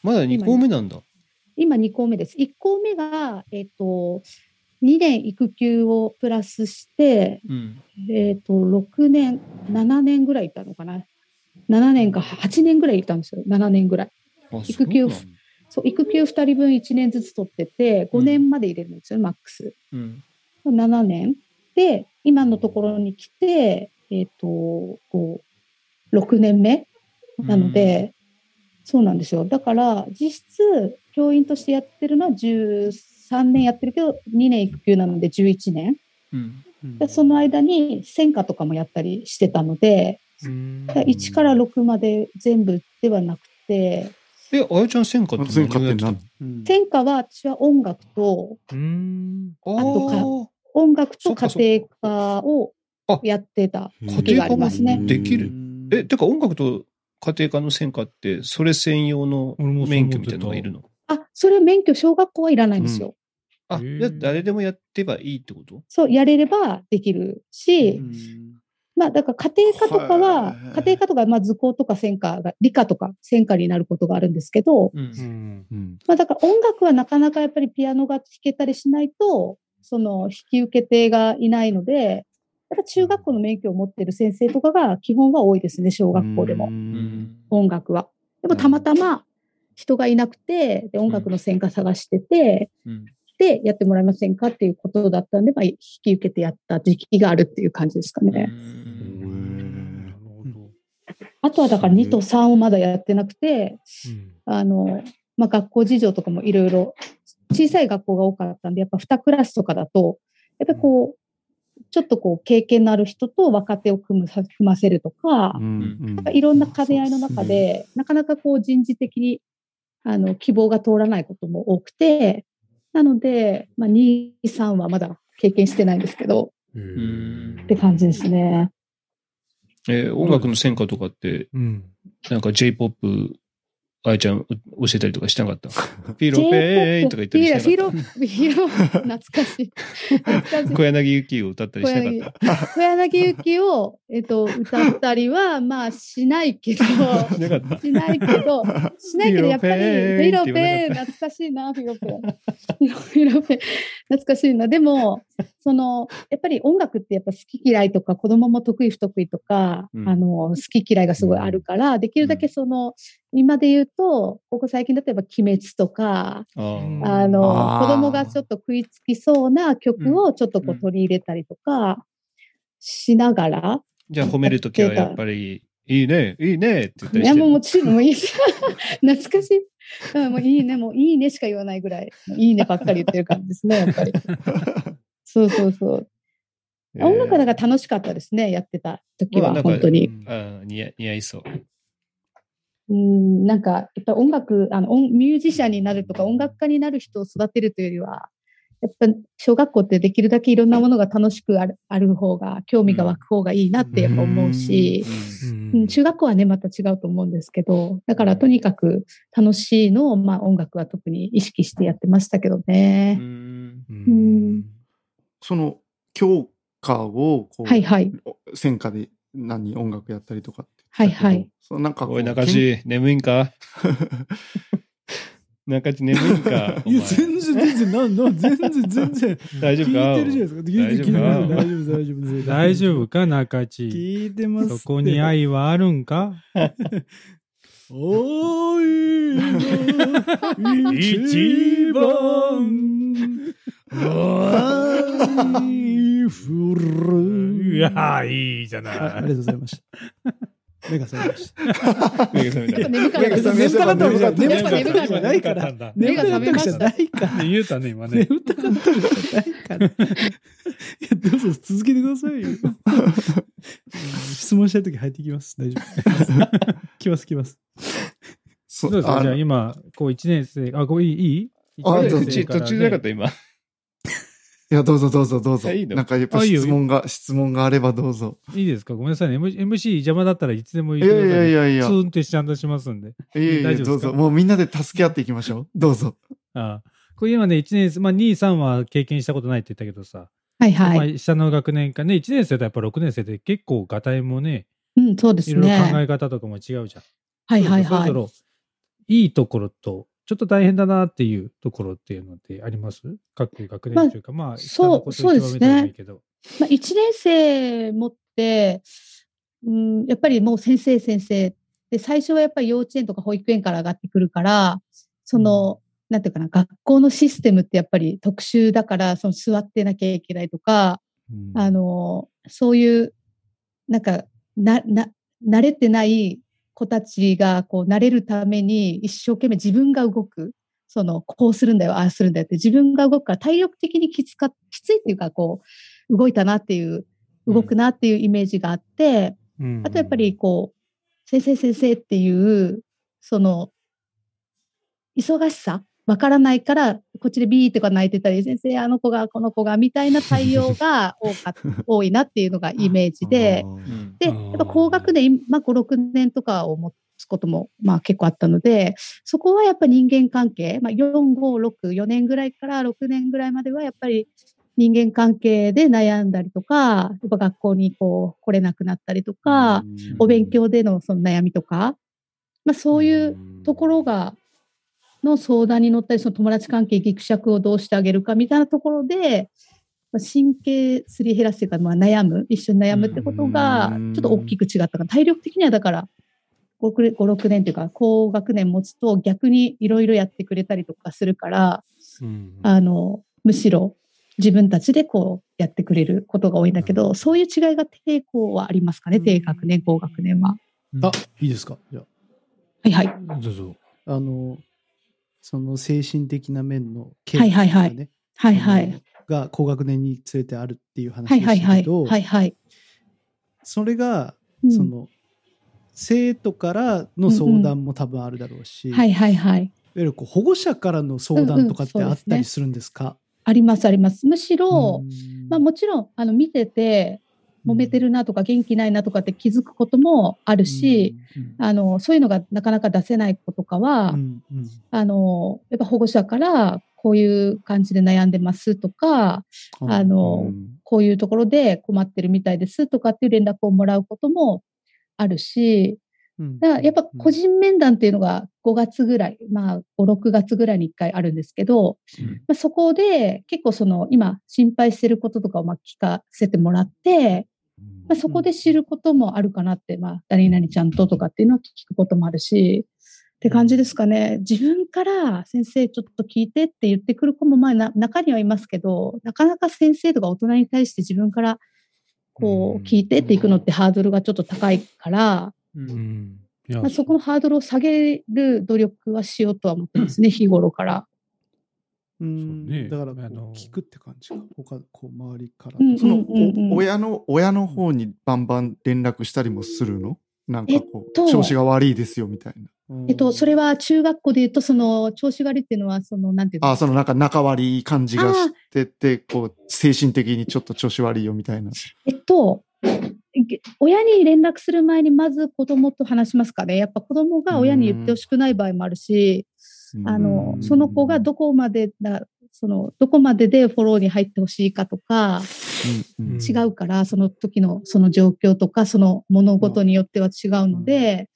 まだ2校目なんだ。今2校目です。1校目が、えっと、2年育休をプラスして、うん。えっと、6年、7年ぐらいいたのかな。7年か8年ぐらいいたんですよ。7年ぐらい。あ育休そう育休2人分1年ずつ取ってて、5年まで入れるんですよ、マックス。うん。7年。で、今のところに来て、えっ、と、こう、6年目なので、そうなんですよ。だから、実質、教員としてやってるのは13年やってるけど、2年育休なので11年。うん。でその間に専科とかもやったりしてたので、うんだから1から6まで全部ではなくて、え、あやちゃん専科って前科って何ってたの何？専科は私は音楽と、うん。あとかー音楽と家庭科をあやってた家時がありますね。できる。え、てか音楽と家庭科の専科って、それ専用の免許みたいなのがいるの？あ、それは免許、小学校はいらないんですよ。あ、へー。じゃあ誰でもやってばいいってこと？そう、やれればできるし、まあ、だから家庭科とかは家庭科とか、まあ、図工とか専科が、理科とか専科になることがあるんですけど、う。うんん。うん。まあ、だから音楽はなかなかやっぱりピアノが弾けたりしないと、その引き受け手がいないので、やっぱ中学校の免許を持ってる先生とかが基本は多いですね、小学校でも。音楽は。でもたまたま人がいなくて、で音楽の専科探してて、うんで、やってもらえませんかっていうことだったんで、まあ、引き受けてやった時期があるっていう感じですかね。なるほど。あとはだから2と3をまだやってなくて、うんあの、まあ、学校事情とかもいろいろ、小さい学校が多かったんで、やっぱ2クラスとかだと、やっぱりこう、ちょっとこう、経験のある人と若手を組むさ組ませるとか、うんうんなんかいろんな兼ね合いの中で、なかなかこう人事的にあの希望が通らないことも多くて、なので、まあ、2、3はまだ経験してないんですけど、んって感じですね。えー音楽の専科とかって、うん。なんか J-POP、あいちゃんう教えたりとかしてなかったフィ ロペーンとか言ったりフしてなかっィロ、フィロ、懐かしい。懐かしい。た小柳ゆきを歌ったりしてなかった？小柳ゆきを、えっと、歌ったりは、まあ、しないけど、しないけど、しないけど、やっぱり、フフィィロロペー懐かしいな、フィロペン。フィロペン、懐かしいな。でも、その、やっぱり音楽ってやっぱ好き嫌いとか、子供も得意不得意とか、うん。あの、好き嫌いがすごいあるから、できるだけその、今で言うと、ここ最近だとやっぱ鬼滅とか、あの、子供がちょっと食いつきそうな曲をちょっとこううん取り入れたりとかしながら、じゃあ褒めるときはやっぱり、いいね、いいねって言ったりいや、してるもうもちろん、もういい。懐かしい。うん、もういいね、もういいねしか言わないぐらい、いいねばっかり言ってる感じですね、やっぱり。そうそうそう。えー音楽だから楽しかったですね、やってた時は、本当に。あー似合似合いそう。うん、なんか、やっぱ音楽、あの、音ミュージシャンになるとか、音楽家になる人を育てるというよりは、やっぱ小学校ってできるだけいろんなものが楽しくあるある方が、興味が湧く方がいいなってやっぱ思うし、うんうん、中学校はね、また違うと思うんですけど、だからとにかく楽しいのを、まあ音楽は特に意識してやってましたけどうね。んうんその教科をこう、はいはい。専科で何音楽やったりとかってはいはい。そのなんかこうおい、中地、眠いんか？中地眠いんか？おいや、前全然全然、なん、なん、全然全然。大丈夫か？聞いてるじゃないですか？聞いてる、聞いてる。大丈夫、大丈夫です。大丈夫か、中地？聞いてます。そこに愛はあるんか？おいの一番。いや、いいじゃああない。りがとうございました。目が覚めました。目が覚めた眠かったいや眠たかったわけじゃないやっぱ眠かったじゃないから。眠たかったわけ覚めましたじゃないから。言うたね、今ね。眠たかったじゃないから。いや、どうぞ続けてくださいよ。質問したいとき入ってきます。大丈夫。来ます、来ます。そどうですか？あじゃあ今、こう1年生、あ、こういいいい？あどうぞ一年生から途中途中じゃなかった、今。いや、どうぞどうぞどうぞ。あいいの？なんかやっぱ質問が、質問があればどうぞ。いいですか？ごめんなさいね。M- MC 邪魔だったらいつでもい言ってください。やいやいやいや。ツーンってしちゃんとしますんで。いやいや大丈夫ですか？どうぞ。もうみんなで助け合っていきましょう。どうぞ。ああこれ今ね、1年生、まあ2、3は経験したことないって言ったけどさ、はいはい。まあ下の学年かね、1年生とやっぱ6年生で結構ガタイもね、うん、そうですいろいろ考ね。え方とかも違うじゃん。はいはいはい。そろそろいいところと、ちょっと大変だなっていうところっていうのってあります？各学年というか、まあ、下の子とそう一番上でもいいけど。まあ、1年生もって、うん、やっぱりもう先生先生。で、最初はやっぱり幼稚園とか保育園から上がってくるから、その、なんていうかな、学校のシステムってやっぱり特殊だから、その座ってなきゃいけないとか、うん。あの、そういう、なんか、な、な、慣れてない子たちが、こう、慣れるために一生懸命自分が動く。その、こうするんだよ、ああするんだよって自分が動くから体力的にきつか、きついっていうか、こう、動いたなっていう、動くなっていうイメージがあって、うんあとやっぱりこう、先生先生っていう、その、忙しさ、わからないから、こっちでビーとか泣いてたり、先生、あの子が、この子が、みたいな対応が 多か多いなっていうのがイメージで、うん。で、やっぱ高学年、まあ、5、6年とかを持つことも、まあ結構あったので、そこはやっぱ人間関係、まあ、4、5、6、4年ぐらいから6年ぐらいまではやっぱり人間関係で悩んだりとか、やっぱ学校にこう来れなくなったりとか、お勉強でのその悩みとか、まあそういうところが、の相談に乗ったり、その友達関係、ぎくしゃくをどうしてあげるかみたいなところで、まあ神経すり減らすというか、まあ、悩む、一緒に悩むってことがう、んちょっと大きく違ったかな。体力的にはだから、5、6年というか、高学年持つと逆にいろいろやってくれたりとかするから、うんあの、むしろ自分たちでこうやってくれることが多いんだけど、そういう違いが抵抗はありますかね、低学年、高学年は。あ、いいですか？じゃはいはい。どうぞ。あ、あの、その精神的な面のケはいはいはいはいはい。が高学年につれてあるっていう話はいではいはい。したけど、はいはい。それが、うんその、生徒からの相談も多分あるだろうし、はいはいはい。いわゆるこう保護者からの相談とかってうんうんあったりするんですか、ありますあります。むしろ、うんまあもちろん、あの、見てて、揉めてるなとか元気ないなとかって気づくこともあるし、あの、そういうのがなかなか出せない子とかは、あの、やっぱ保護者からこういう感じで悩んでますとか、うんあの、こういうところで困ってるみたいですとかっていう連絡をもらうこともあるし、うんだからやっぱ個人面談っていうのが5月ぐらい、まあ5、6月ぐらいに1回あるんですけど、うん。まあ、そこで結構その今心配してることとかをまあ聞かせてもらって、まあ、そこで知ることもあるかなって、まあ、誰々ちゃんととかっていうのを聞くこともあるし、って感じですかね。自分から先生ちょっと聞いてって言ってくる子もまあな中にはいますけど、なかなか先生とか大人に対して自分からこううん聞いてっていくのってハードルがちょっと高いから、うん。まあ、そこのハードルを下げる努力はしようとは思ってますね、日頃から。うんそうねだから聞くって感じか。他、こう周りから。うんその、うんうんうんお親の、親の方にバンバン連絡したりもするの？なんかこう、えっと調子が悪いですよみたいな。えっと、それは中学校で言うと、その調子悪いっていうのは、その、なんていうの？あ、そのなんか仲悪い感じがしてて、こう、精神的にちょっと調子悪いよみたいな。えっと、げ親に連絡する前にまず子供と話しますかね。やっぱ子供が親に言ってほしくない場合もあるし、あのう、んその子がどこまでだ、その、どこまででフォローに入ってほしいかとか、違うから、その時のその状況とか、その物事によっては違うので、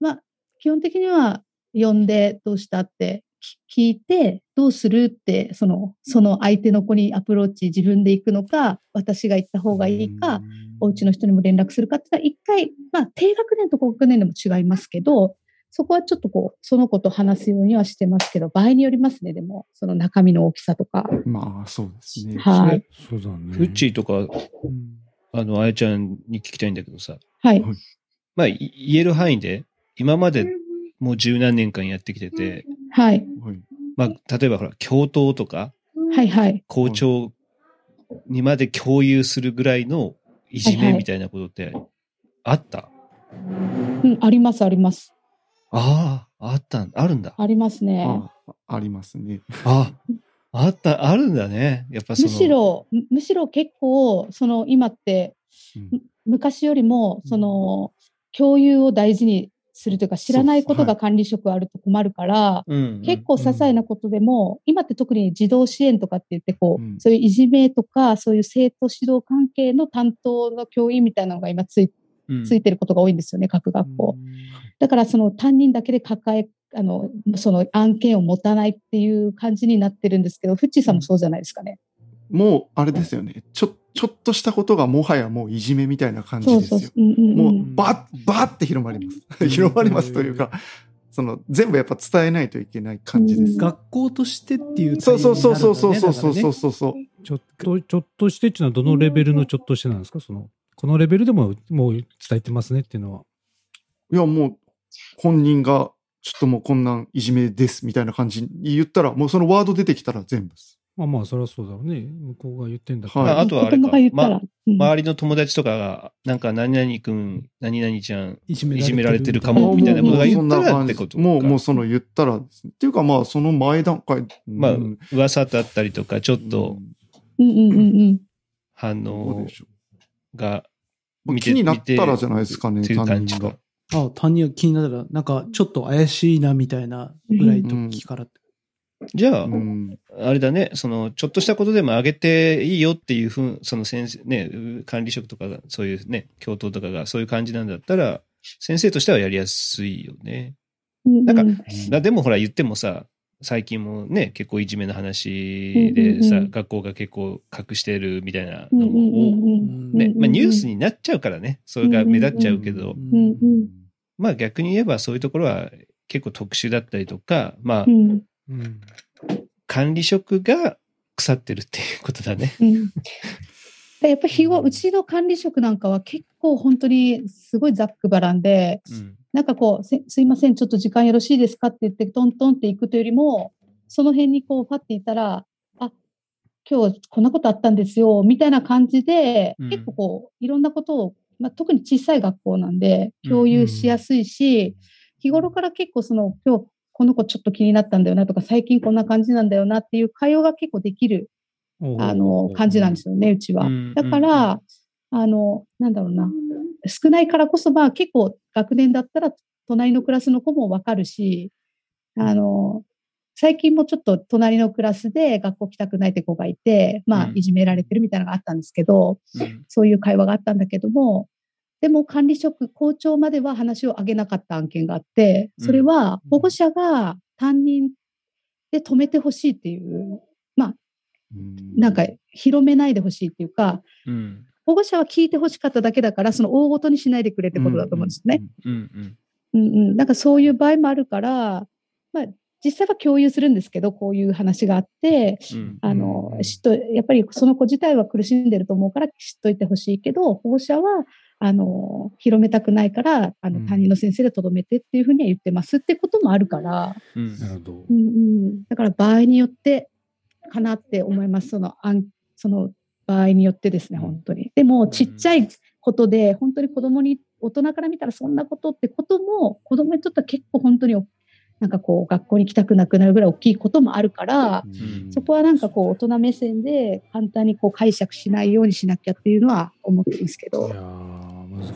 まあ、基本的には呼んでどうしたってき聞いて、どうするって、その、その相手の子にアプローチ自分で行くのか、私が行った方がいいか、お家の人にも連絡するかっていうのは、一回、まあ、低学年と高学年でも違いますけど、そこはちょっとこう、その子と話すようにはしてますけど、場合によりますね、でも、その中身の大きさとか。まあ、そうですね。はい。そうだね。フッチーとか、うんあの、あやちゃんに聞きたいんだけどさ、はい。まあ、い言える範囲で、今までもう十何年間やってきてて、はい。はいまあ、例えばほら、教頭とか、はいはい。校長にまで共有するぐらいのいじはいはいめみたいなことってあった、うん、あります、あります。ああ、あった、あるんだ。ありますね。あありますね。あ、あった、あるんだね。やっぱそむの。しろ、むむしろ結構、その今って、うんむ昔よりも、その、共有を大事にするというか、知らないことが管理職あると困るから、うんうん、結構些細なことでも、今って特に児童支援とかって言って、こう、うんそういういじめとか、そういう生徒指導関係の担当の教員みたいなのが今ついうんついてることが多いんですよね、各学校。だからその担任だけで抱え、あの、その案件を持たないっていう感じになってるんですけど、フッチーさんもそうじゃないですかね。もう、あれですよね。ちょ、ちょっとしたことがもはやもういじめみたいな感じですよ。そうそう。うんうんうんもう、ば、ばーって広まります。広まりますというか、その、全部やっぱ伝えないといけない感じです。うん学校としてっていうそうそうそうそうそうそううそうそうそうそう。ちょっと、ちょっとしてっていうのはどのレベルのちょっとしてなんですか？その、このレベルでももう伝えてますねっていうのは。いや、もう、本人が、ちょっともうこんなんいじめですみたいな感じに言ったら、もうそのワード出てきたら全部です。まあまあ、それはそうだろうね。向こうが言ってんだから。はいああとはあれかまうん周りの友達とかが、なんか何々くん、何々ちゃん、いじめいじめられてるかもみたいなことが言ったらそんな感じってことかもう、もうその言ったら。っていうかまあ、その前段階。まあうん、噂だったりとか、ちょっとうんうんうんうん。反応でしょが気になったらじゃないですかね、っていう担感じか任が。。あ担任が気になったら、なんかちょっと怪しいなみたいなぐらい時からって。じゃあ、うん。あれだね、その、ちょっとしたことでも上げていいよっていうふう、その先生、ね、管理職とかが、そういうね、教頭とかがそういう感じなんだったら、先生としてはやりやすいよね。なんかうんだでもほら言ってもさ、最近もね、結構いじめの話でさ、うんうんうん学校が結構隠してるみたいなのも、うんね、まあニュースになっちゃうからね、それが目立っちゃうけど、うんうんうんまあ逆に言えばそういうところは結構特殊だったりとか、まあうん。うん。管理職が腐ってるっていうことだね。うん。でやっぱりうちの管理職なんかは結構本当にすごいざっくばらんで、うん。なんかこう、せすいません、ちょっと時間よろしいですかって言って、トントンって行くというよりも、その辺にこう、パッていたら、あ、今日こんなことあったんですよ、みたいな感じで、うん。結構こう、いろんなことを、まあ、特に小さい学校なんで、うん。共有しやすいし、日頃から結構その、今日この子ちょっと気になったんだよなとか、最近こんな感じなんだよなっていう会話が結構できる、あの、感じなんですよね、うちは。うん。だから、あの、なんだろうな、少ないからこそ、まあ結構学年だったら隣のクラスの子もわかるし、あの、最近もちょっと隣のクラスで学校来たくないって子がいて、まあうん。いじめられてるみたいなのがあったんですけど、うん。そういう会話があったんだけども、でも管理職、校長までは話を上げなかった案件があって、それは保護者が担任で止めてほしいっていう、まあなんか広めないでほしいっていうか、うん。保護者は聞いてほしかっただけだから、その大ごとにしないでくれってことだと思うんですね。うんうん。うんうん。なんかそういう場合もあるから、まあ、実際は共有するんですけど、こういう話があって、うんあのっと、やっぱりその子自体は苦しんでると思うから知っといてほしいけど、保護者は、あの、広めたくないから、あの、うん担任の先生でとどめてっていうふうには言ってますってこともあるから、うんなるほどう。んうん。だから場合によってかなって思います。その、あんその場合によってですね、うん本当に。でも、ちっちゃいことで、本当に子供に、大人から見たらそんなことってことも、子供にとっては結構本当に、なんかこう、学校に来たくなくなるぐらい大きいこともあるから、んそこはなんかこう、大人目線で簡単にこう解釈しないようにしなきゃっていうのは思ってますけいど。やー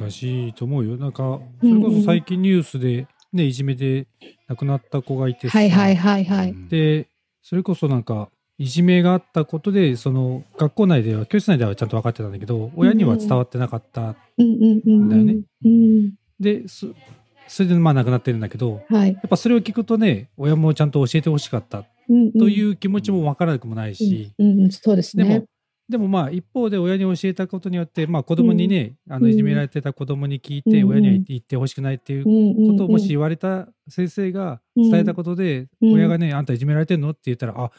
難しいと思うよ。なんか、それこそ最近ニュースで、ね、いじめで亡くなった子がいてさはいはいはいはい。で、それこそなんか、いじめがあったことで、その学校内では、教室内ではちゃんと分かってたんだけど、親には伝わってなかった。うん。だよね。うん。で、そそれでまあ亡くなってるんだけど、はい。やっぱそれを聞くとね、親もちゃんと教えてほしかった。うんというう気持ちも分からなくもないし、そうですね。でも。、でもまあ一方で親に教えたことによって、まあ子供にね、あのうんいじめられてた子供に聞いて、うん親には言ってほしくないっていうこことをもし言われた先生が伝えたことで、うん。親がね、あんたいじめられてんの？って言ったら、あ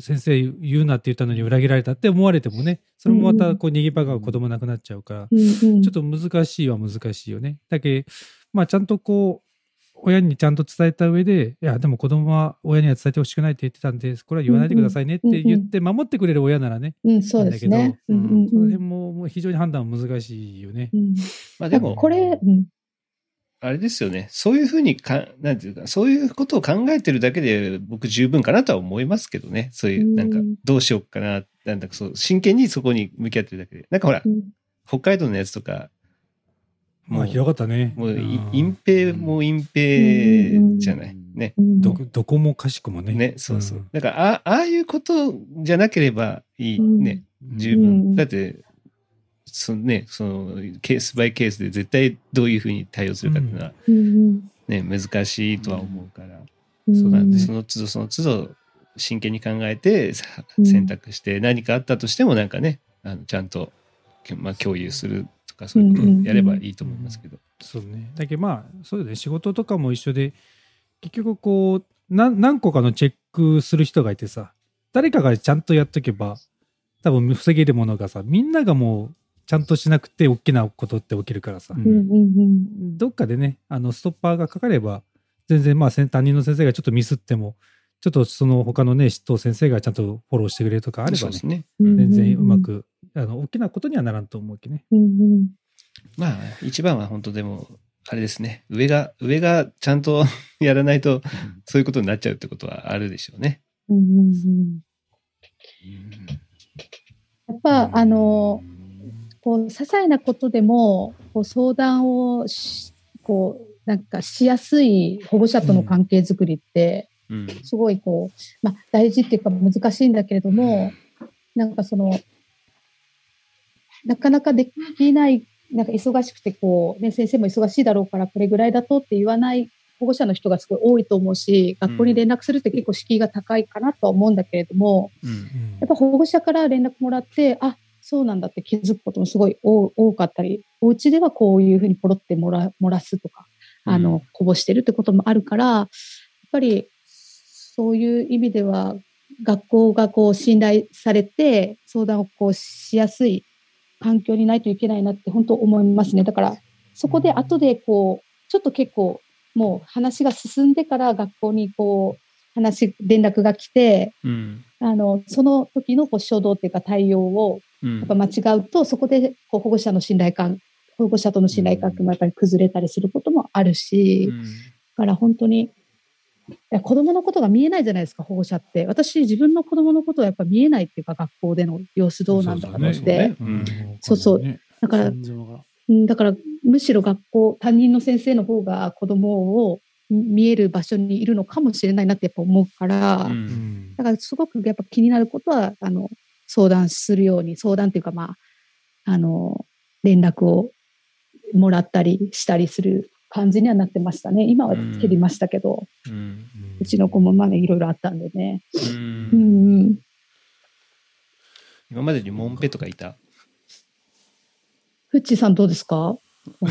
先生言うなって言ったのに裏切られたって思われてもね、それもまたこう逃げ場が子供なくなっちゃうから、ちょちょっと難しいは難しいよね。だけまあちゃんとこう、親にちゃんと伝えた上で、いや、でも子供は親には伝えてほしくないって言ってたんで、これは言わないでくださいねって言って、守ってくれる親ならね、うん、そうですね。なうんその辺ももう非常に判断難しいよねう。んまあでも、これ、うんあれですよね。そういうふうにか、なんていうか、そういうことを考えてるだけで僕十分かなとは思いますけどね。そういう、なんかうん、どうしようかな。なんだかそう、真剣にそこに向き合ってるだけで。なんかほら、うん北海道のやつとか、まあ広かったね。もう隠蔽も隠蔽じゃない。うんね。うんどこどこもかしくもね。ね、そうそう。んだから、あああいうことじゃなければいい。うんね。十分。うんだって、そのね、その、ケースバイケースで絶対どういうふうに対応するかっていうのはうんね、難しいとは思うから。うんそうなんで、その都度その都度真剣に考えて選択して何かあったとしてもなんかね、あのちゃんと、まあ、共有するとかそういうことをやればいいと思いますけど。そうね。だけどまあ、そうだね。仕事とかも一緒で、結局こう、何何個かのチェックする人がいてさ、誰かがちゃんとやっとけば、多分防げるものがさ、みんながもうちゃんとしなくて大きなことって起きるからさ、うんどっかでね、あの、ストッパーがかかれば、全然まあ、担任の先生がちょっとミスっても、ちょっとその他のね、指導先生がちゃんとフォローしてくれるとかあればねね。うん全然うまく、あの、大きなことにはならんと思うけどね。うんうんまあ、一番は本当でも、あれですね。上が、上がちゃんと やらないと、そういうことになっちゃうってことはあるでしょうね。うんうんうんやっぱ、あの、こう、些細なことでも、こう、相談をし、こう、なんかしやすい保護者との関係づくりって、うん。すごいこう、まあ、大事っていうか難しいんだけれども、なんかその、なかなかできない、なんか忙しくてこう、ね、先生も忙しいだろうから、これぐらいだとって言わない保護者の人がすごい多いと思うし、学校に連絡するって結構敷居が高いかなとは思うんだけれども、うん。やっぱ保護者から連絡もらって、あ、そうなんだって気づくこともすごい多多かったり、お家ではこういうふうにポロってもら漏らすとか、あの、こぼしてるってこともあるから、やっぱり、そういう意味では、学校がこう信頼されて、相談をこうしやすい環境にないといけないなって本当思いますね。だから、そこで後でこう、ちょっと結構、もう話が進んでから学校にこう、話、連絡が来て、うん。あの、その時のこう初動っていうか対応をうん。やっぱ間違うと、そこでこう保護者の信頼感、保護者との信頼関係もやっぱり崩れたりすることもあるし、うん。だから本当に、子供のことが見えないじゃないですか、保護者って。私、自分の子供のことはやっぱ見えないっていうか、学校での様子どうなんだろうって。そうそうだから、だから、むしろ学校、担任の先生の方が子供を見える場所にいるのかもしれないなってやっぱ思うから、ううんんだからすごくやっぱ気になることは、あの、相談するように、相談っていうか、まあ、あの、連絡をもらったりしたりする感じにはなってましたね。今は減りましたけど、ううんちの子もまあね、いろいろあったんでね。ううんんうん。今までにモンペとかいた？フッチーさんどうですか？本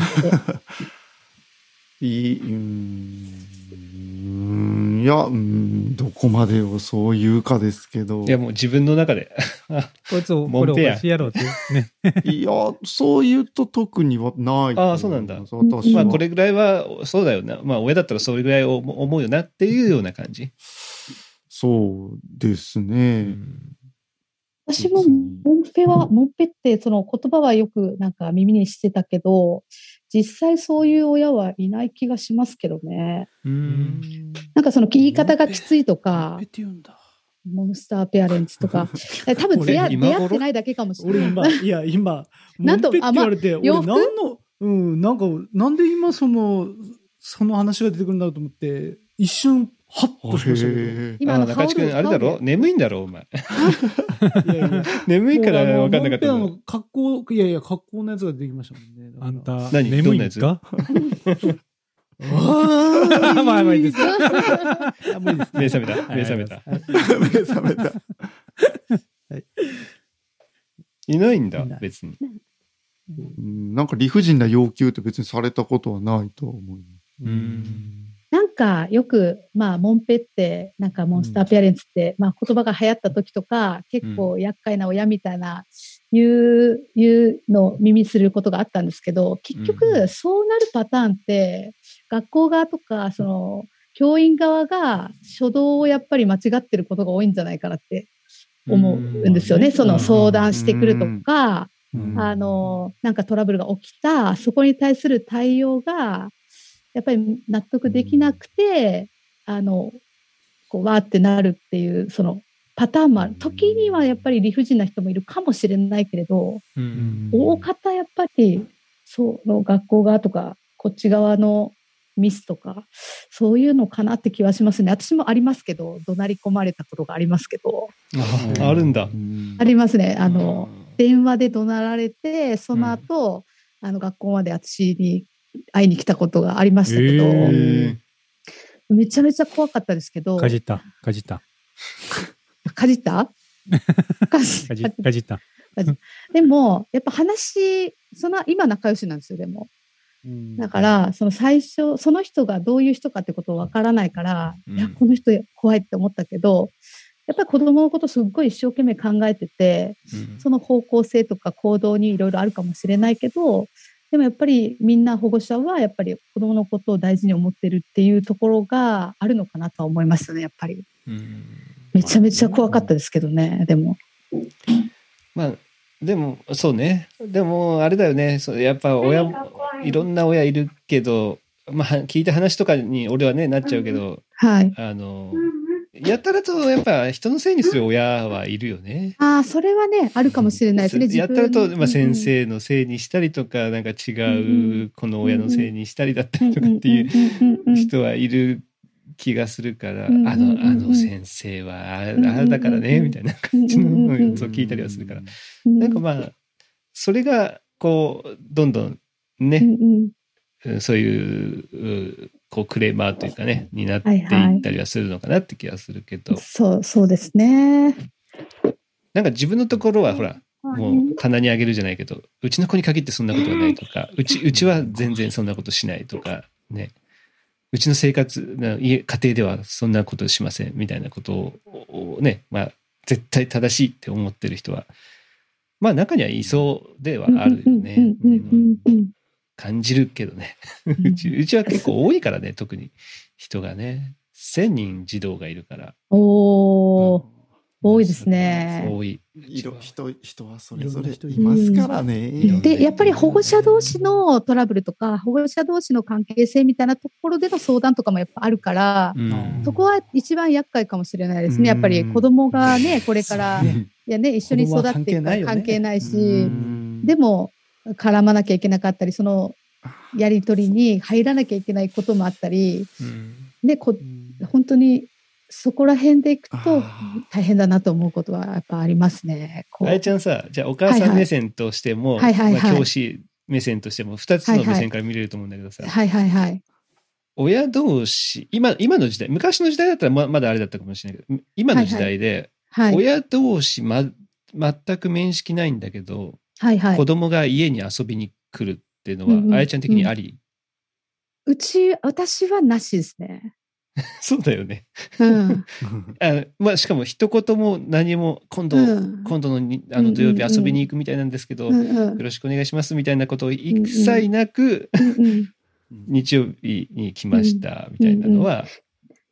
いい、うーん、いや、うん、どこまでをそう言うかですけど。いや、もう自分の中で。こいつを、モンペやこれおかしいやろって。ね。いや、そう言うと特にはない。ああそうなんだ私は。まあ、これぐらいは、そうだよな。まあ、親だったらそれぐらい思思うよなっていうような感じ。そうですうね。ん私も、モンペは、モンペってその言葉はよくなんか耳にしてたけど、実際そういう親はいない気がしますけどね。うんなんかその言い方がきついとモか。モンスターペアレンツとか、え 多分出会出会ってないだけかもしれ俺ない。今、いや、今、なんとモンペって言われて、俺洋服？何の、うん、なんか、なんで今その、その話が出てくるんだろうと思って、一瞬、ハッとしました今中地君、あれだろ？羽眠いんだろお前。いやいや。眠いから分かんなかった格好、いやいや、格好のやつができましたもんね。あんた、何？眠いんですかあーまあまあいいですあもういいです目覚めた？目覚めた？はい。目覚めた。いないんだいない、別に。うんなんか理不尽な要求って別にされたことはないとは思います。うんなんかよく、まあ、モンペって、なんかモンスターペアレンツって、まあ言葉が流行った時とか、結構厄介な親みたいな、いう、いうのを耳することがあったんですけど、結う局、そうなるパターンって、学校側とか、その、教員側が初動をやっぱり間違ってることが多いんじゃないかなって思うんですよね。うん。その相談してくるとか、うん。あの、なんかトラブルが起きた、そこに対する対応が、やっぱり納得できなくて、あの、こう、わーってなるっていう、その、パターンもある。時にはやっぱり理不尽な人もいるかもしれないけれど、うん大方やっぱり、その学校側とか、こっち側のミスとか、そういうのかなって気はしますね。私もありますけど、怒鳴り込まれたことがありますけど、ああるんだ。うんありますね。あの、電話で怒鳴られて、その後、あの学校まで私に会いに来たことがありましたけど、へえめちゃめちゃ怖かったですけど、かじった、かじった、かじった？かじった。でも、やっぱ話、その、今仲良しなんですよ、でも。だから、その最初、その人がどういう人かってことわからないから、うん。いや、この人怖いって思ったけど、やっぱり子供のことすっごい一生懸命考えてて、うん。その方向性とか行動にいろいろあるかもしれないけど、でもやっぱりみんな保護者はやっぱり子供のことを大事に思ってるっていうところがあるのかなとは思いましたね、やっぱり。うんめちゃめちゃ怖かったですけどね、でも。まあ、でも、そうね。でも、あれだよね。そうやっぱ親も、いろんな親いるけど、まあ、聞いた話とかに俺はね、なっちゃうけど、はい。あの、やたらとやっぱ人のせいにする親はいるよね。ああ、それはね、あるかもしれないですね。やったらと、まあ、先うん生のせいにしたりとか、なんか違うこの親のせいにしたりだったりとかっていううん人はいる気がするから、あの、あの先生はあああだからね、みたいな感じのやつを聞いたりはするから。うんなんかまあ、それが、こう、どんどんうんね、うんうんそういう、うこう、クレーマーというかね、になってはいはいいったりはするのかなって気がするけど、そう、そうですね。なんか自分のところはほら、もう棚にあげるじゃないけど、うちの子に限ってそんなことはないとか、うち、うちは全然そんなことしないとか、ね。うちの生活、家庭ではそんなことしません、みたいなことをね、まあ、絶対正しいって思ってる人は、まあ中にはいそうではあるよね。うんうんうんうん感じるけどね。う ちうちは結構多いからね、特に人がね。1000人児童がいるから。おー、多いですね。多い。いろ人人はそれぞれいますからね。で、やっぱり保護者同士のトラブルとか、保護者同士の関係性みたいなところでの相談とかもやっぱあるから、うんそこは一番厄介かもしれないですね。やっぱりうん子供がね、これから、いやね、一緒に育っていくから関係ないし、でも、絡まなきゃいけなかったり、そのやりとりに入らなきゃいけないこともあったり、うん。で、こうん。本当にそこら辺でいくとあ大変だなと思うことはやっぱありますね。あやちゃんさ、じゃあお母さん目線としても、はいはいはい。はいまあ教師目線としても、二つの目線から見れると思うんだけどさ、はいはいはい。親同士、今、今の時代、昔の時代だったらままだあれだったかもしれないけど、今の時代で、はい。親同士、ま、全く面識ないんだけど、はいはい。子。供が家に遊びに来るっていうのは、うんうんあやちゃん的にあり、うち、私はなしですね。そうだよね。うん。あまあ、しかも一言も何も、今度、うん。今度のにあの土曜日遊びに行くみたいなんですけど、うんうんよろしくお願いしますみたいなことを一切なく、うんうん。日曜日に来ましたみたいなのは、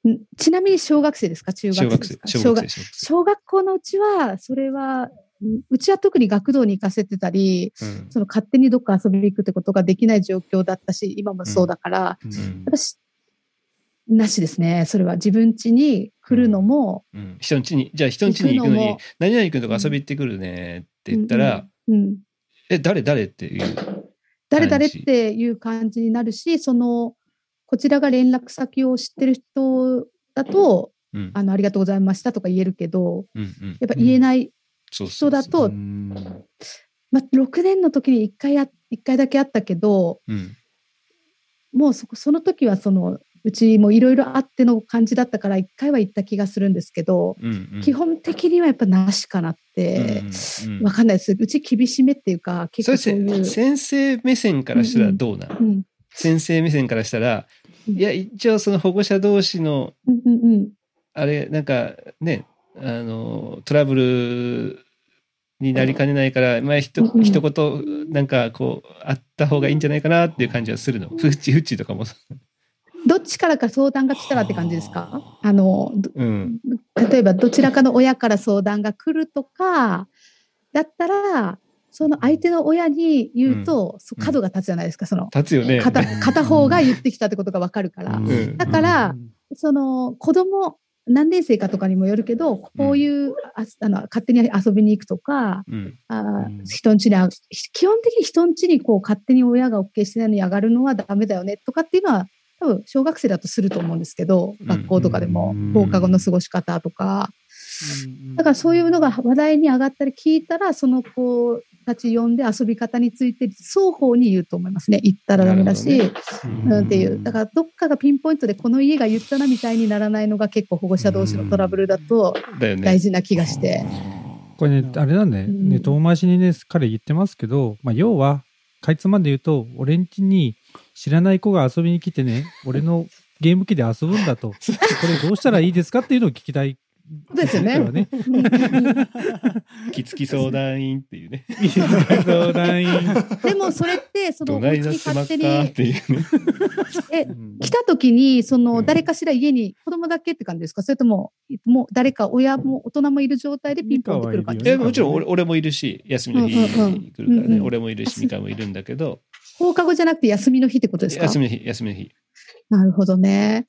うんちなみに小学生ですか？中学小学生生ですか、小学生、小学生。小学校のうちは、それは、うんうちは特に学童に行かせてたり、うんその勝手にどっか遊びに行くってことができない状況だったし、今もそうだから、うん私、なしですね。それは自分家に来るのも、うん人ん家に、じゃあ人ん家に行くのに何々君とか遊び行ってくるねって言ったら、うんうんえ、誰誰っていう。誰々っていう感じになるし、その、こちらが連絡先を知ってる人だと、うん。あの、ありがとうございましたとか言えるけど、うんうん。やっぱ言えない人だと、まあ、6年の時に1回や、一回だけあったけど、うん。もうそこ、その時はその、うちもいろいろあっての感じだったから、1回は行った気がするんですけど、うんうん。基本的にはやっぱなしかなって、うんうんわかんないです。うち厳しめっていうか、結構そういう。せ先生目線からしたらどうなの、うん。先生目線からしたら、うん。いや、一応その保護者同士の、うんうんうん。あれ、なんかね、あの、トラブルになりかねないから、まあ、ひとうんうん一言、なんかこう、あった方がいいんじゃないかなっていう感じはするの。フッチフッチとかも。どっちからか相談が来たらって感じですか？あの、どうん。例えばどちらかの親から相談が来るとか、だったら、その相手の親に言うと、そう角が立つじゃないですか、その、立つよね。片片方が言ってきたってことがわかるから。んだから、その子供何年生かとかにもよるけど、こういう、ああの勝手に遊びに行くとか、うん。あうん。人ん家にあ基本的に人ん家にこう勝手に親が OK してないのに上がるのはダメだよねとかっていうのは、多分小学生だとすると思うんですけど、ん。学校とかでもうん。放課後の過ごし方とか、だからそういうのが話題に上がったり聞いたら、その子たち呼んで遊び方について双方に言うと思いますね。言ったらダメだし、なるうんっていう。だからどっかがピンポイントでこの家が言ったなみたいにならないのが結構保護者同士のトラブルだと。大事な気がして。これね、あれなんだようんね、遠回しにね、彼言ってますけど、まあ、要は、かいつまんで言うと、俺ん家に知らない子が遊びに来てね、俺のゲーム機で遊ぶんだと、これどうしたらいいですかっていうのを聞きたい。ですよねね。きつき相談員っていうね。相談員。でもそれって、その、どお家にないなってまっ勝手にかっていうね。え、来た時に、そうの、ん誰かしら家に子供だけって感じですか？それとも、もう誰か親も大人もいる状態でピンポンってくる感じえですか？もちろん俺俺もいるし、休みの日に来るからね。俺もいるし、ミカもいるんだけど、放課後じゃなくて休みの日ってことですか？休みの日、休みの日。なるほどね。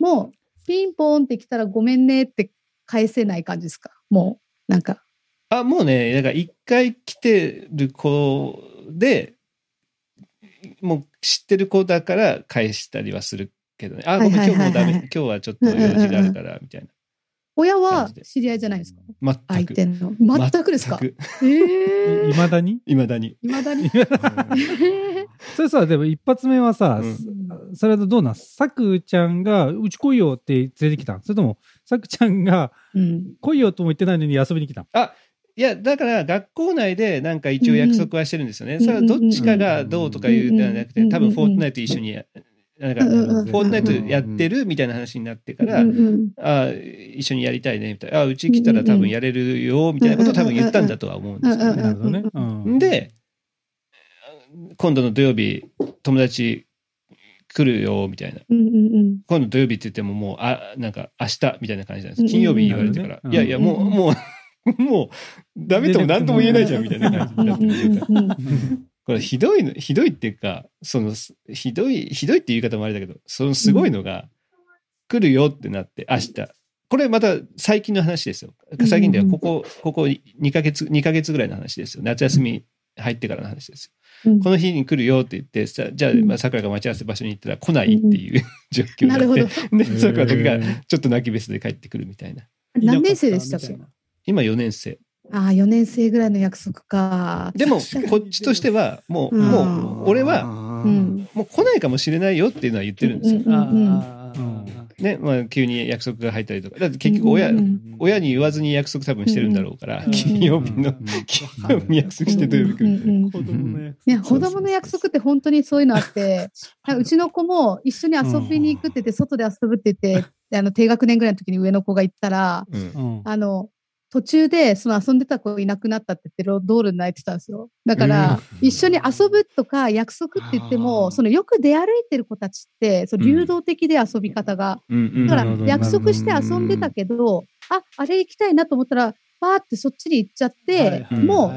もう、ピンポンって来たらごめんねって返せない感じですか？もう、なんか。あ、もうね、だから一回来てる子で、もう知ってる子だから返したりはするけどね。あ、ごめん、今日もうダメ。今日はちょっと用事があるから、みたい親は知り合いじゃないですか？な。全く。相手の。全くですか？ええいまだにいまだに。いまだに。それさ、でも一発目はさ、うんそれだとどうなんさくちゃんが、うち来いよって連れてきたそれとも、さくちゃんが、うん。来いよとも言ってないのに遊びに来たいや、だから学校内でなんか一応約束はしてるんですよね。んそれはどっちかがどうとか言うんじゃなくて、うん多分フォートナイト一緒になんか、フォートナイトやってるみたいな話になってから、あ一緒にやりたいね、みたいな。あうち来たら多分やれるよ、みたいなことを多分言ったんだとは思うんですけどね。なるほどね。うん。で、今度の土曜日、友達来るよ、みたいな。うんうんうん今度土曜日って言ってももう、あ、なんか明日みたいな感じなんです。うん金曜日言われてから。うんいやいや、もう、うんもう、もう、ダメとも何とも言えないじゃん、みたいな感じになってるこれひどいの、ひどいっていうか、その、ひどい、ひどいっていう言い方もあれだけど、そのすごいのが、来るよってなって、明日。これまた最近の話ですよ。最近ではここ、ここ2ヶ月、2ヶ月ぐらいの話ですよ。夏休み入ってからの話ですよ。うんこの日に来るよって言って、さじゃあ、まあ、桜が待ち合わせ場所に行ったら来ないっていう状況になるほどなって、で、桜だけがちょっと泣きベスで帰ってくるみたいな。何年生でしたか今4年生。ああ、4年生ぐらいの約束か。でも、こっちとしては、もう、うんもう、俺は、ううんん。もう来ないかもしれないよっていうのは言ってるんですよ。ね、まあ、急に約束が入ったりとか。だって結局親、うんうん親に言わずに約束多分してるんだろうから、うん金曜日の、金曜日に約束して土曜日来る子供のやついや、子供の約束って本当にそういうのあって、うちの子も一緒に遊びに行くって言って、外で遊ぶって言って、であの低学年ぐらいの時に上の子が行ったら。あの、途中でその遊んでた子いなくなったって言ってロ道路に泣いてたんですよ。だから、一緒に遊ぶとか約束って言っても、そのよく出歩いてる子たちって、その流動的で遊び方が。だから約束して遊んでたけど、あ、あれ行きたいなと思ったら、パーってそっちに行っちゃって、はいもう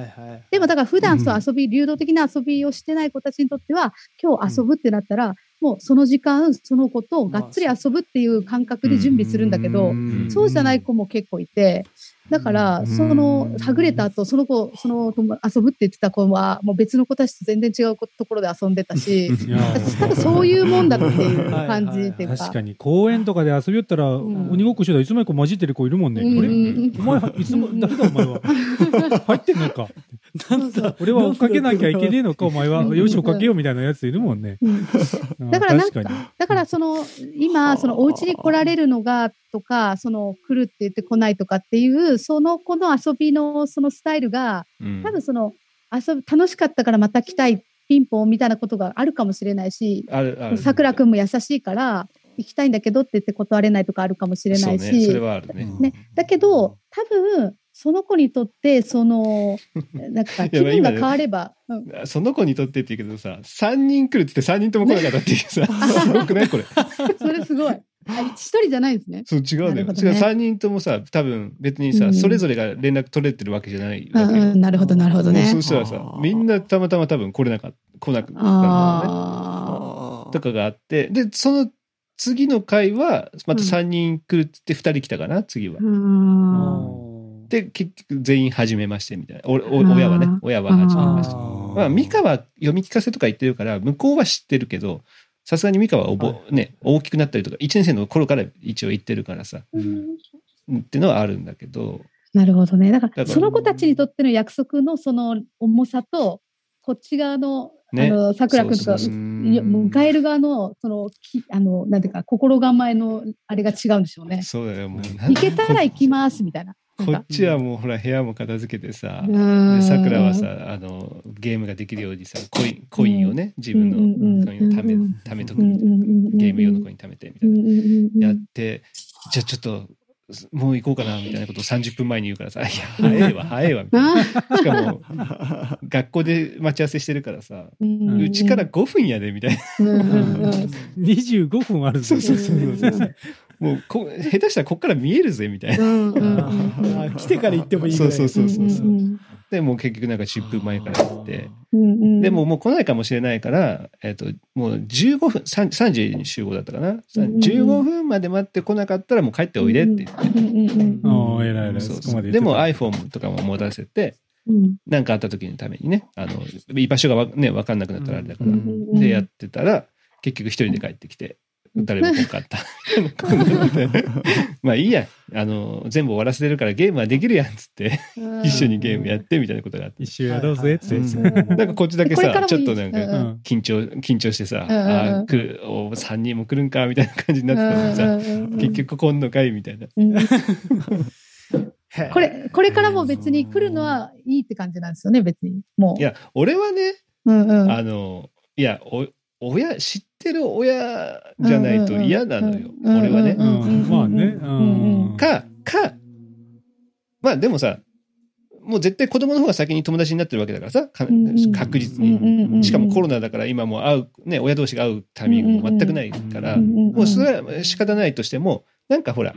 でもだから普段そう遊び、流動的な遊びをしてない子たちにとっては、今日遊ぶってなったら、もうその時間、その子とがっつり遊ぶっていう感覚で準備するんだけど、そうじゃない子も結構いて、だから、うんその、はぐれた後、その子、その友遊ぶって言ってた子は、もう別の子たちと全然違うところで遊んでたし、いや多分そういうもんだっていう感じっていうか。確かに公園とかで遊びよったら、ん。鬼ごっこしてたらいつの間にか混じってる子いるもんね。お前はいつも誰だお前は。入ってんのか。なんだ俺は追っかけなきゃいけねえのかお前は。よし追っかけようみたいなやついるもんね。だからなん確かに。だからその今そのお家に来られるのがとかその来るって言って来ないとかっていうその子の遊びのそのスタイルがうん。多分その遊ぶ楽しかったからまた来たいピンポンみたいなことがあるかもしれないし。さくらくんも優しいから行きたいんだけどって言って断れないとかあるかもしれないし、はあるね。ね、だけど多分その子にとってその なんか気分が変われば、うんその子にとってって言うけどさ、3人来るって言って3人とも来なかったっていうさ、すごくないこれ。それすごい。あ一人じゃないんですね。そう、違うのよ。ね違う3人ともさ、多分別にさ、うんそれぞれが連絡取れてるわけじゃないうんわけよ。うん、なるほどなるほどねもうそ。したらさみんなたまたま多分来れなかった、来なかったんだね。あとかがあって、で、その次の回は、また3人来るって言って2人来たかな、次はあ。。うんで、結局全員初めましてみたいな。おお親はね、親は初めまして。まあ、ミカは読み聞かせとか言ってるから、向こうは知ってるけど、さすがにミカはおぼ、ね、大きくなったりとか、1年生の頃から一応言ってるからさ、っていうのはあるんだけど、なるほどね。だか、ららその子たちにとっての約束のその重さと、こっち側の、ねあの、桜くんとか、そうそういや迎える側の、その、きあの、なんていうか、心構えの、あれが違うんでしょうね。そうだよ、もう。行けたら行きます、みたいな。こっちはもうほら部屋も片付けてさ、さくらはさあのゲームができるようにさコインコインをね自分のコインを貯めうん。貯めとくうんうんうんうん。ゲーム用のコイン貯めてみたいな。やってじゃあちょっともう行こうかなみたいなことを30分前に言うからさ「いや早いわ早いわ」みたいな。あしかも学校で待ち合わせしてるからさうちから5分やでみたいな。うんうんうん。25分あるぞ。そうそうそうそうもうこ下手したらこっから見えるぜみたいな。うんうんうんあー来てから行ってもいいぐらい。そうそうそうそううんう。んでもう結局なんか10分前から行って。うんうんでももう来ないかもしれないから、えっともう15分 3, 3時に集合だったかな、うんうん15分まで待って来なかったらもう帰っておいでって言って、ああ、偉い偉い。そうそそうでも iPhone とかも持たせてうん。何かあった時のためにねあの居場所がわ、ね、分かんなくなったらあれだから、でやってたら結局一人で帰ってきて誰も来なかった。まあいいや。あの全部終わらせてるからゲームはできるやんっつって。一緒にゲームやってみたいなことがあって。一周やろうぜ。って。うん。なんかこっちだけさちょっとなんか、緊張緊張してさ、あー来るお3人も来るんかみたいな感じになってたのにさ、結局来んのかいみたいな。これ、これからも別に来るのはいいって感じなんですよね、別に。もう。いや俺はね、うんうん。あのいやお親知っってる親じゃないと嫌なのよ。うんうんうん。俺はね。うんうんまあね。うんうんうん。か、か、まあでもさ、もう絶対子供の方が先に友達になってるわけだからさ、確実うんうんうんうん。に。しかもコロナだから今もう会う、ね、親同士が会うタイミングも全くないから、うんうんもうそれは仕方ないとしても、なんかほら、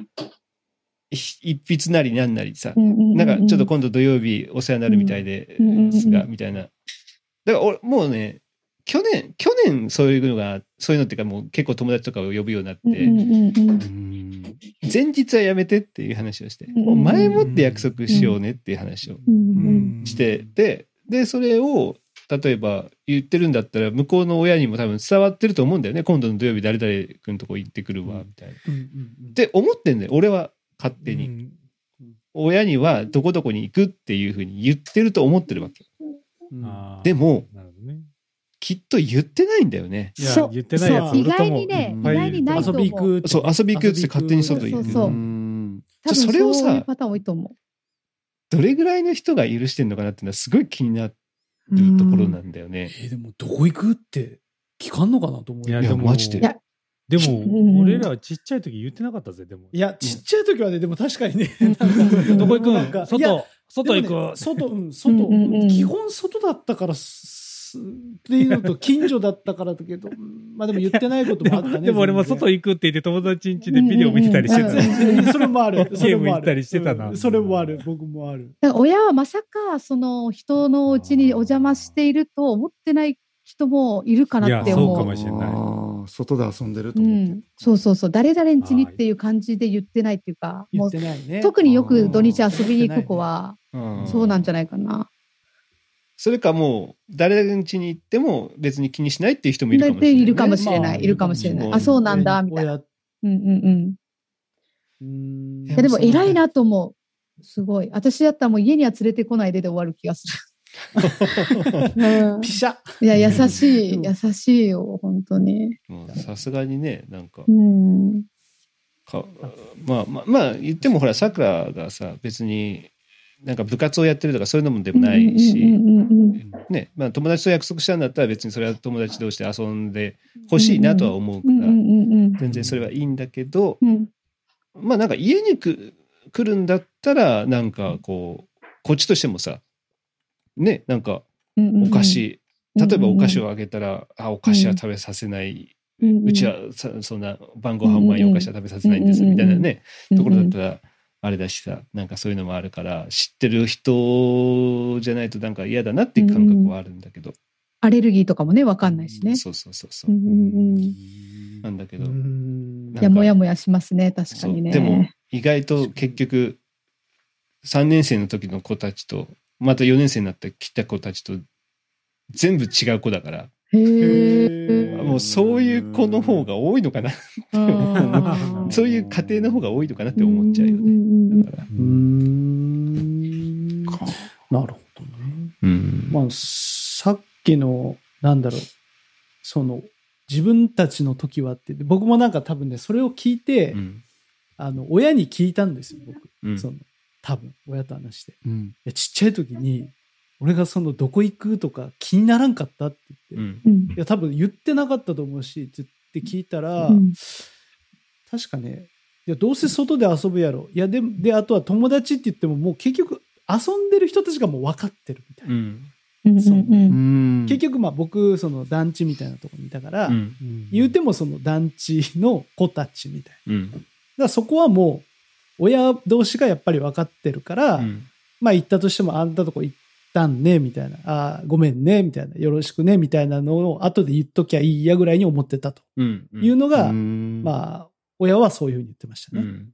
い一筆なりなんなりさ、なんかちょっと今度土曜日お世話になるみたいでうんうんうんすが、みたいな。だから俺、もうね、去年、去年そういうのが、そういうのっていうかもう結構友達とかを呼ぶようになって、前日はやめてっていう話をして、うんもう前もって約束しようねっていう話をして、で、で、それを、例えば言ってるんだったら、向こうの親にも多分伝わってると思うんだよね。今度の土曜日誰々君とこ行ってくるわ、みたいな。って思ってんだよ、俺は勝手に。うん親にはどこどこに行くっていうふうに言ってると思ってるわけ。でも。きっと言ってないんだよね。いやそう。言ってないやつ意外にね、意うん。外にないと思う。遊び行くそう、遊び行くって勝手に外行ってる。そうそううん。多分それをさどれぐらいの人が許してんのかなっていうのはすごい気になるう。ところなんだよね。えーでもどこ行くって聞かんのかなと思う。よいやマジで。いや。でうん。も、俺らはちっちゃい時言ってなかったぜ、でも。いやちっちゃい時はねでも確かにね。うん。なんかどこ行くなん。かいや外、外行く。外、うん、外、基本外だったからす、っていうのと近所だったからだけど、う んまあでも言ってないことでもあったね。も でも俺も外行くって言って友達ん家でビデオ見てたりしてあた。それもある。それもあるゲーム行ったりしてたなうんそれもある。僕もある。親はまさか、その人のうちにお邪魔していると思ってない人もいるかなっていやそう思う。かもしれない外で遊んでるとう思ってん、そうそうそう、誰々ん家にっていう感じで言ってないっていうか、言っもうてないね。特によく土日遊びに行く子は、うんそうなんじゃないかな。それかもう、誰の家に行っても別に気にしないっていう人もいるかもしれない、ね。いるかもしれない、まあいるかもしれない。うんあ、そうなんだ、みたいな。親うんうんうん。うんいやでも偉いなと思う。すごい。私だったらもう家には連れてこないでで終わる気がする。うんピシャいや、優しい、うん優しいよ、本当に。さすがにね、なんかう、ん。かまあまあ、まあ言ってもほら、さくらがさ、別になんか部活をやってるとかそういうのもでもないうんし、ね、まあ友達と約束したんだったら別にそれは友達同士で遊んでほしいなとは思うから、全然それはいいんだけど、うん。まあなんか家にく来るんだったら、なんかこう、こっちとしてもさ、ね、なんかお菓子、例えばお菓子を、をあげたら、あ、お菓子は食べさせない、うちはさそんな晩ご飯前にお菓子は食べさせないんです、みたいなね、ところだったら、あれだしさ、なんかそういうのもあるから、知ってる人じゃないとなんか嫌だなっていう感覚はあるんだけど、アレルギーとかもね、わかんないしね。そうそうそうそう。う。んうんうん。なんだけど、うん。いや、もやもやしますね、確かそうにね。でも意外と結局3年生の時の子たちとまた4年生になって来た子たちと全部違う子だからもうそういう子の方が多いのかなそういう家庭の方が多いのかなって思っちゃうよね。んんうんだから。うーん。なるほどね。うんまあ、さっきの、なんだろう、その、自分たちの時はって、僕もなんか多分ね、それを聞いて、うん。あの、親に聞いたんですよ、僕。うん。その、多分、親と話して。いうん。やちっちゃい時に、俺がその、どこ行くとか気にならんかったって言って、うん。うん。いや、多分言ってなかったと思うし、って言って聞いたら、うん。確かね、いや、どうせ外で遊ぶやろ。いや、で、で、あとは友達って言っても、もう結局、遊んでる人たちがもう分かってるみたいな。そう。うん結局、まあ僕、その団地みたいなところにいたから、うん。言うてもその団地の子たちみたいな。うん。だからそこはもう、親同士がやっぱり分かってるから、うん。まあ行ったとしてもあんたとこ行ったんね、みたいな。あーごめんね、みたいな。よろしくね、みたいなのを後で言っときゃいいやぐらいに思ってたと。うんいうのが、うん。まあ、親はそういうふうに言ってましたね。うん。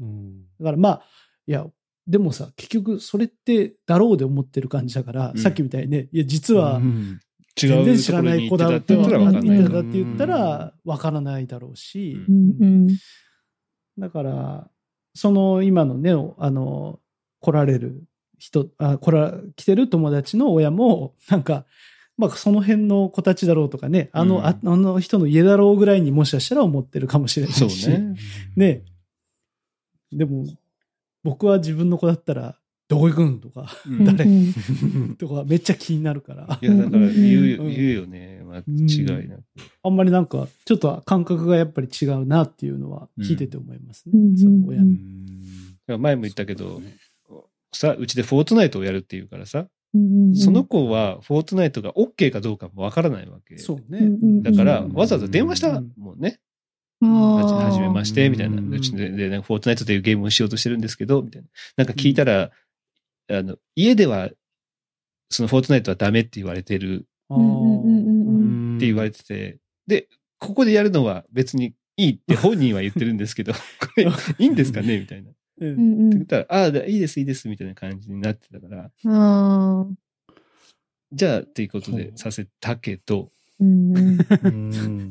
うん。だからまあ、いや、でもさ、結局それってだろうで思ってる感じだから、うん。さっきみたいにね、いや、実はうん。違全然知らない子だって言ってたって言ったら分からないだろうし、ううんうん。だから、その今のね、あの、来られる人、あ、来ら、来てる友達の親も、なんか、まあその辺の子たちだろうとかね、あの、うん。ああの人の家だろうぐらいにもしかしたら思ってるかもしれないし。そうね。ね。でも、僕は自分の子だったら、どこ行くんとか、うん。誰うん。とかめっちゃ気になるから。いやだから言うようん。言うよね。間違いなく。あんまりなんか、ちょっと感覚がやっぱり違うなっていうのは聞いてて思いますね。うん。その親の。前も言ったけど、さ、うちでフォートナイトをやるっていうからさ、うんうんその子はフォートナイトが OK かどうかもわからないわけ。そうね。うんうんだから、うんわざわざ電話したもんね。あはじーめまして、みたいな。うんうちで、で、なんかフォートナイトというゲームをしようとしてるんですけど、みたいな。なんか聞いたら、あの、家では、そのフォートナイトはダメって言われてるあうんうんうんうんーって言われてて、で、ここでやるのは別にいいって本人は言ってるんですけど、これいいんですかね？みたいな。ってうんうん。うん言ったら、ああ、いいです、いいです、みたいな感じになってたから、あー。じゃあっていうことでさせたけど、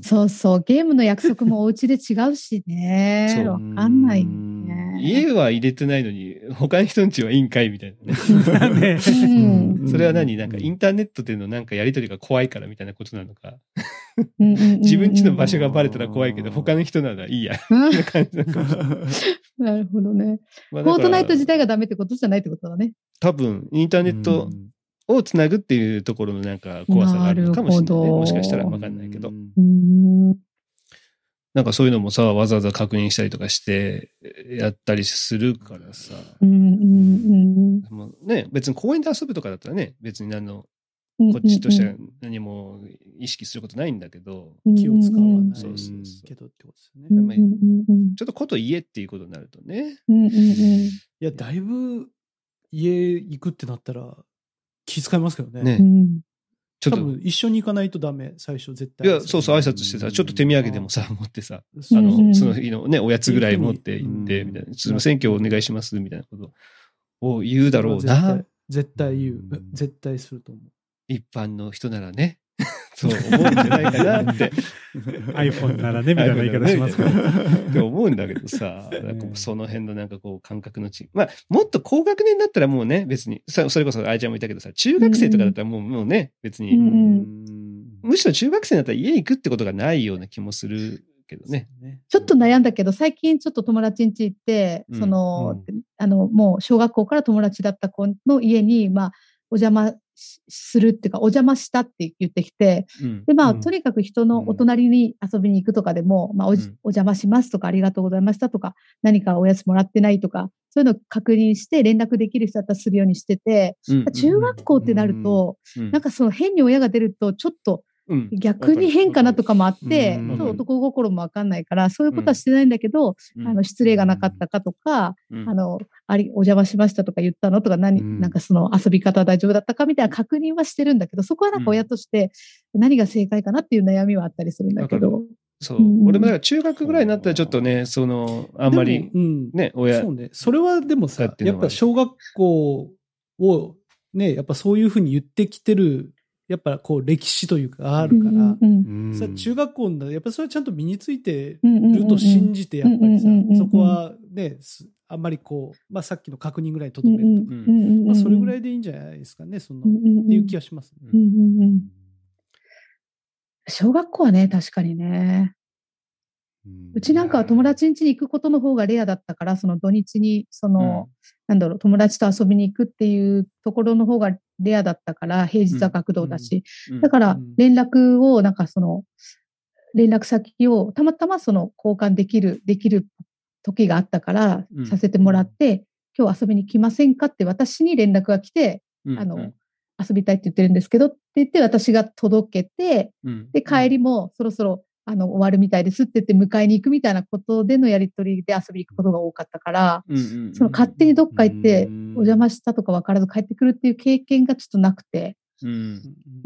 そうそう、ゲームの約束もお家で違うしね。わかんないね。家は入れてないのに、他の人んちはいいんかいみたいなね。それは何？なんかインターネットでのなんかやりとりが怖いからみたいなことなのか。自分家の場所がバレたら怖いけど、他の人ならいいや。うんみたいな感じなのかもしれないなるほどね。フォートナイト自体がダメってことじゃないってことだね。多分、インターネットをつなぐっていうところのなんか怖さがあるのかもしれない、ね。もしかしたらわかんないけど。なんかそういうのもさ、わざわざ確認したりとかして、やったりするからさ。うんうんもうね、別に公園で遊ぶとかだったらね、別に何の、うん。こっちとしてはうん何も意識することないんだけど、うん気を使わない。そうそうそう。けどってことですよね。ちょっとこと家っていうことになるとね。うんうんうん。いや、だいぶ家行くってなったら気遣いますけどね。ね。うん。ちょっと、多分一緒に行かないとダメ、最初絶対。いや、そうそう、挨拶してさ、ちょっと手土産でもさ、持ってさ、あの、その日のね、おやつぐらい持って行って、うん。みたいな、すいません、今日お願いします、みたいなことを言うだろう絶な対。絶対言う。うん。絶対すると思う。一般の人ならね。そう思うんじゃないかなって。iPhone ならね、みたいな言い方しますけど。って思うんだけどさ、なんかその辺のなんかこう感覚の違い。まあ、もっと高学年だったらもうね、別に、さそれこそあいちゃんも言ったけどさ、中学生とかだったらもう,、もうね、別に、うんうんむしろ中学生だったら家行くってことがないような気もするけどね。ねちょっと悩んだけど、最近ちょっと友達ん家行って、うんその、あの、もう小学校から友達だった子の家に、まあ、お邪魔しするっていうか、お邪魔したって言ってきて、うん。で、まあ、うん。とにかく人のお隣に遊びに行くとかでも、まあおお邪魔しますとか、ありがとうございましたとか、何かおやつもらってないとか、そういうのを確認して連絡できる人だったらするようにしてて、うん。中学校ってなると、うん。なんかその変に親が出ると、ちょっとうん逆に変かなとかもあって、うん。ちょっと男心もわかんないから、そういうことはしてないんだけど、うん。あの、失礼がなかったかとか、うん。あの、あり、お邪魔しましたとか言ったのとか、何、うん。なんかその遊び方は大丈夫だったかみたいな確認はしてるんだけど、そこはなんか親として何が正解かなっていう悩みはあったりするんだけど。そう。うん。俺もだから中学ぐらいになったらちょっとね、その、あんまり。ね、親。そう、ね。それはでもさやっぱ小学校をね、やっぱそういうふうに言ってきてる、やっぱこう歴史というかあるから、うん。うん。さ中学校のやっぱそれはちゃんと身についてうんうんうん。ると信じてやっぱりさうんうんうんうんそこはねすあんまりこう、まあ、さっきの確認ぐらいとどめると、うんうんうんうんまあ、それぐらいいでいいんじゃないですかねその、うんうんうん。っていう気がしますね。うんうんうん。小学校はね、確かにね。うちなんかは友達ん家に行くことの方がレアだったから、その土日に、その、なんだろう、友達と遊びに行くっていうところの方がレアだったから、平日は学童だし。うんだからうん、連絡を、なんかその、連絡先をたまたまその交換できる、できる時があったからうん、させてもらって、今日遊びに来ませんかって私に連絡が来て、うんあの、遊びたいって言ってるんですけどって言って私が届けて、うん。で、帰りもそろそろあの終わるみたいですって言って迎えに行くみたいなことでのやりとりで遊びに行くことが多かったから、うんうんその勝手にどっか行ってうんお邪魔したとか分からず帰ってくるっていう経験がちょっとなくて、うん。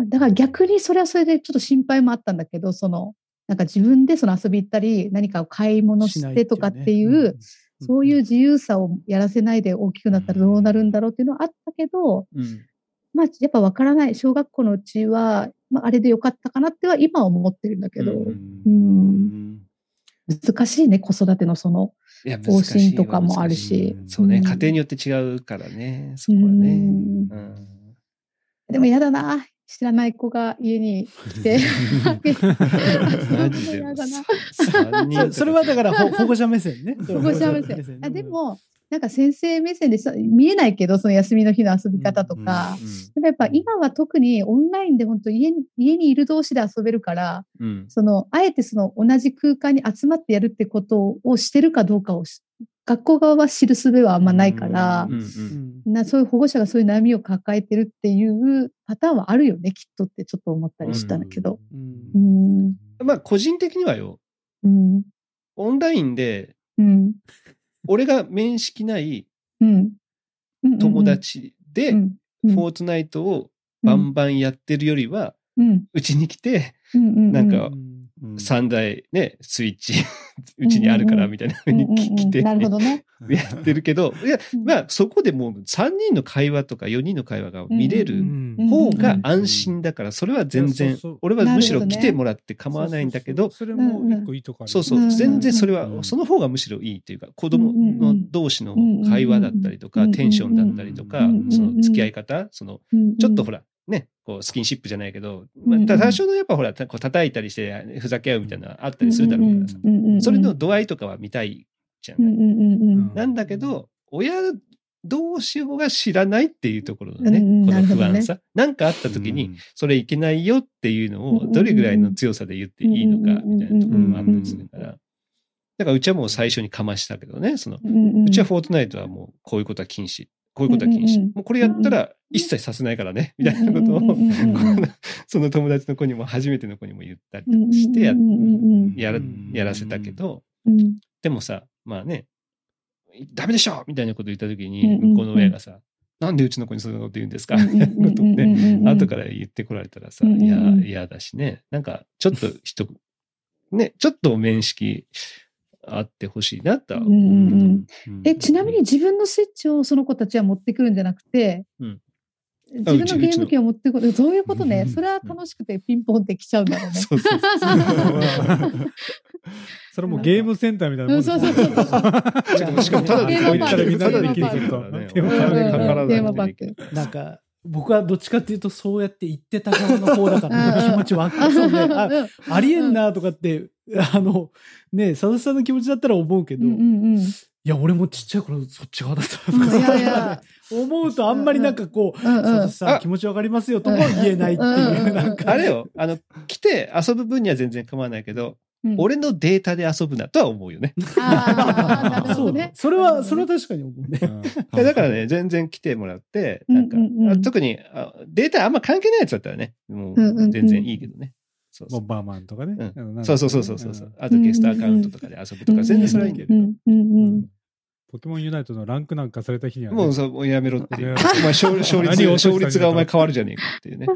だから逆にそれはそれでちょっと心配もあったんだけど、その、なんか自分でその遊び行ったり、何かを買い物してとかっていう、そういう自由さをやらせないで大きくなったらどうなるんだろうっていうのはあったけど、うん。まあやっぱ分からない。小学校のうちは、まああれでよかったかなっては今は思ってるんだけど、うんうん難しいね、子育てのその、方針とかもあるし。そうね、うん。家庭によって違うからね、そこはね。うん。うん。でも嫌だな。知らない子が家に来て、そそれはだからほ保護者目線ね。保護者目線。あで、も、なんか先生目線でさ見えないけど、その休みの日の遊び方とうんか。うでもやっぱ今は特にオンラインで本当家に家にいる同士で遊べるから、ん。うん。そのあえてその同じ空間に集まってやるってことをしてるかどうかをし学校側は知る術はあんまないからう、ん。う。うんんなそういう保護者がそういう悩みを抱えてるっていうパターンはあるよね、きっとってちょっと思ったりしたんだけど。うんうん。まあ、個人的にはよ、うん。オンラインで、うん。俺が面識ない友達で、うん。フォートナイトをバンバンやってるよりは、うちに来て、うん。なんかうん。3台ね、スイッチ、うちにあるからみたいな風にうんうんうん。来て、なるほどね。やってるけど、いやうん、まあそこでもう3人の会話とか4人の会話が見れうる方が安心だから、それは全い然俺はむしろ来てもらって構わないんだけど、それも一個いいと。そうそう。う、ん全然それは、うん。その方がむしろいいっていうか、子供うんの同士の会話だったりとか、うんテンションだったりとかうん、その付き合い方、その、ちょっとほら、ら、ね、こう、スキンシップじゃないけど、まあ、多少のやっぱほら、こう叩いたりして、ふざけ合うみたいなのあったりするだろうからさ。それの度合いとかは見たいじゃん。うんうんうんうん。なんだけど、親同士が知らないっていうところのね、この不安さ。なんかあった時に、それいけないよっていうのを、どれぐらいの強さで言っていいのか、みたいなところもあったりするから。だからうちはもう最初にかましたけどね、その、うちはフォートナイトはもうこういうことは禁止。こういうことは禁止。うんうんうん。もうこれやったら一切させないからね、みたいなことを、その友達の子にも初めての子にも言ったりとかしてやらうんやらせたけど、うん。でもさ、まあね、ダメでしょみたいなこと言った時うんに、向こうの親がさ、なんでうちの子にそんなこと言うんですか？うんみたいなことをね、ね 後から言ってこられたらさ、いや、嫌だしね、なんかちょっと人、ね、ちょっと面識あってほしいなとは思う。うんうんうんえ、ちなみに自分のスイッチをその子たちは持ってくるんじゃなくて、うん自分のゲーム機を持ってくる。そういうことね。うんそれは楽しくてピンポンって来ちゃうんだろうね。そうそうそう。それもゲームセンターみたいなもんですうんそうそうそうそうしかもただでゲームパークこう言ったらみんなでできるゲームパからね。ークお金かからテーマパないとーク。なんか、僕はどっちかっていうと、そうやって言ってた側の方だから、気持ちわかる。そ うねあありえんなとかって、あの、ね、佐々木さんの気持ちだったら思うけど、うんうんうん。いや、俺もちっちゃい頃そっち側だったとうんいかやいや、思うとあんまりなんかこう、うんうん佐々木さあん気持ちわかりますよとも言えないっていう、なんか。あれよ、あの、来て遊ぶ分には全然構わないけど、うん俺のデータで遊ぶなとは思うよね。あー なるほそうどね。それは、それは確かに思うね。だからね、全然来てもらって、なんか、うんうんうんあ特にあデータあんま関係ないやつだったらね、もう全然いいけどね。そうそうバーマンとかね。うんそうそうそうそうそうそう。あとゲストアカウントとかで遊ぶとか、全然それはいいんだけど。うんうんうんポケモンユナイトのランクなんかされた日にはね。もうそう、もうやめろっていう。ねお前勝勝率、勝率がお前変わるじゃねえかっていうね。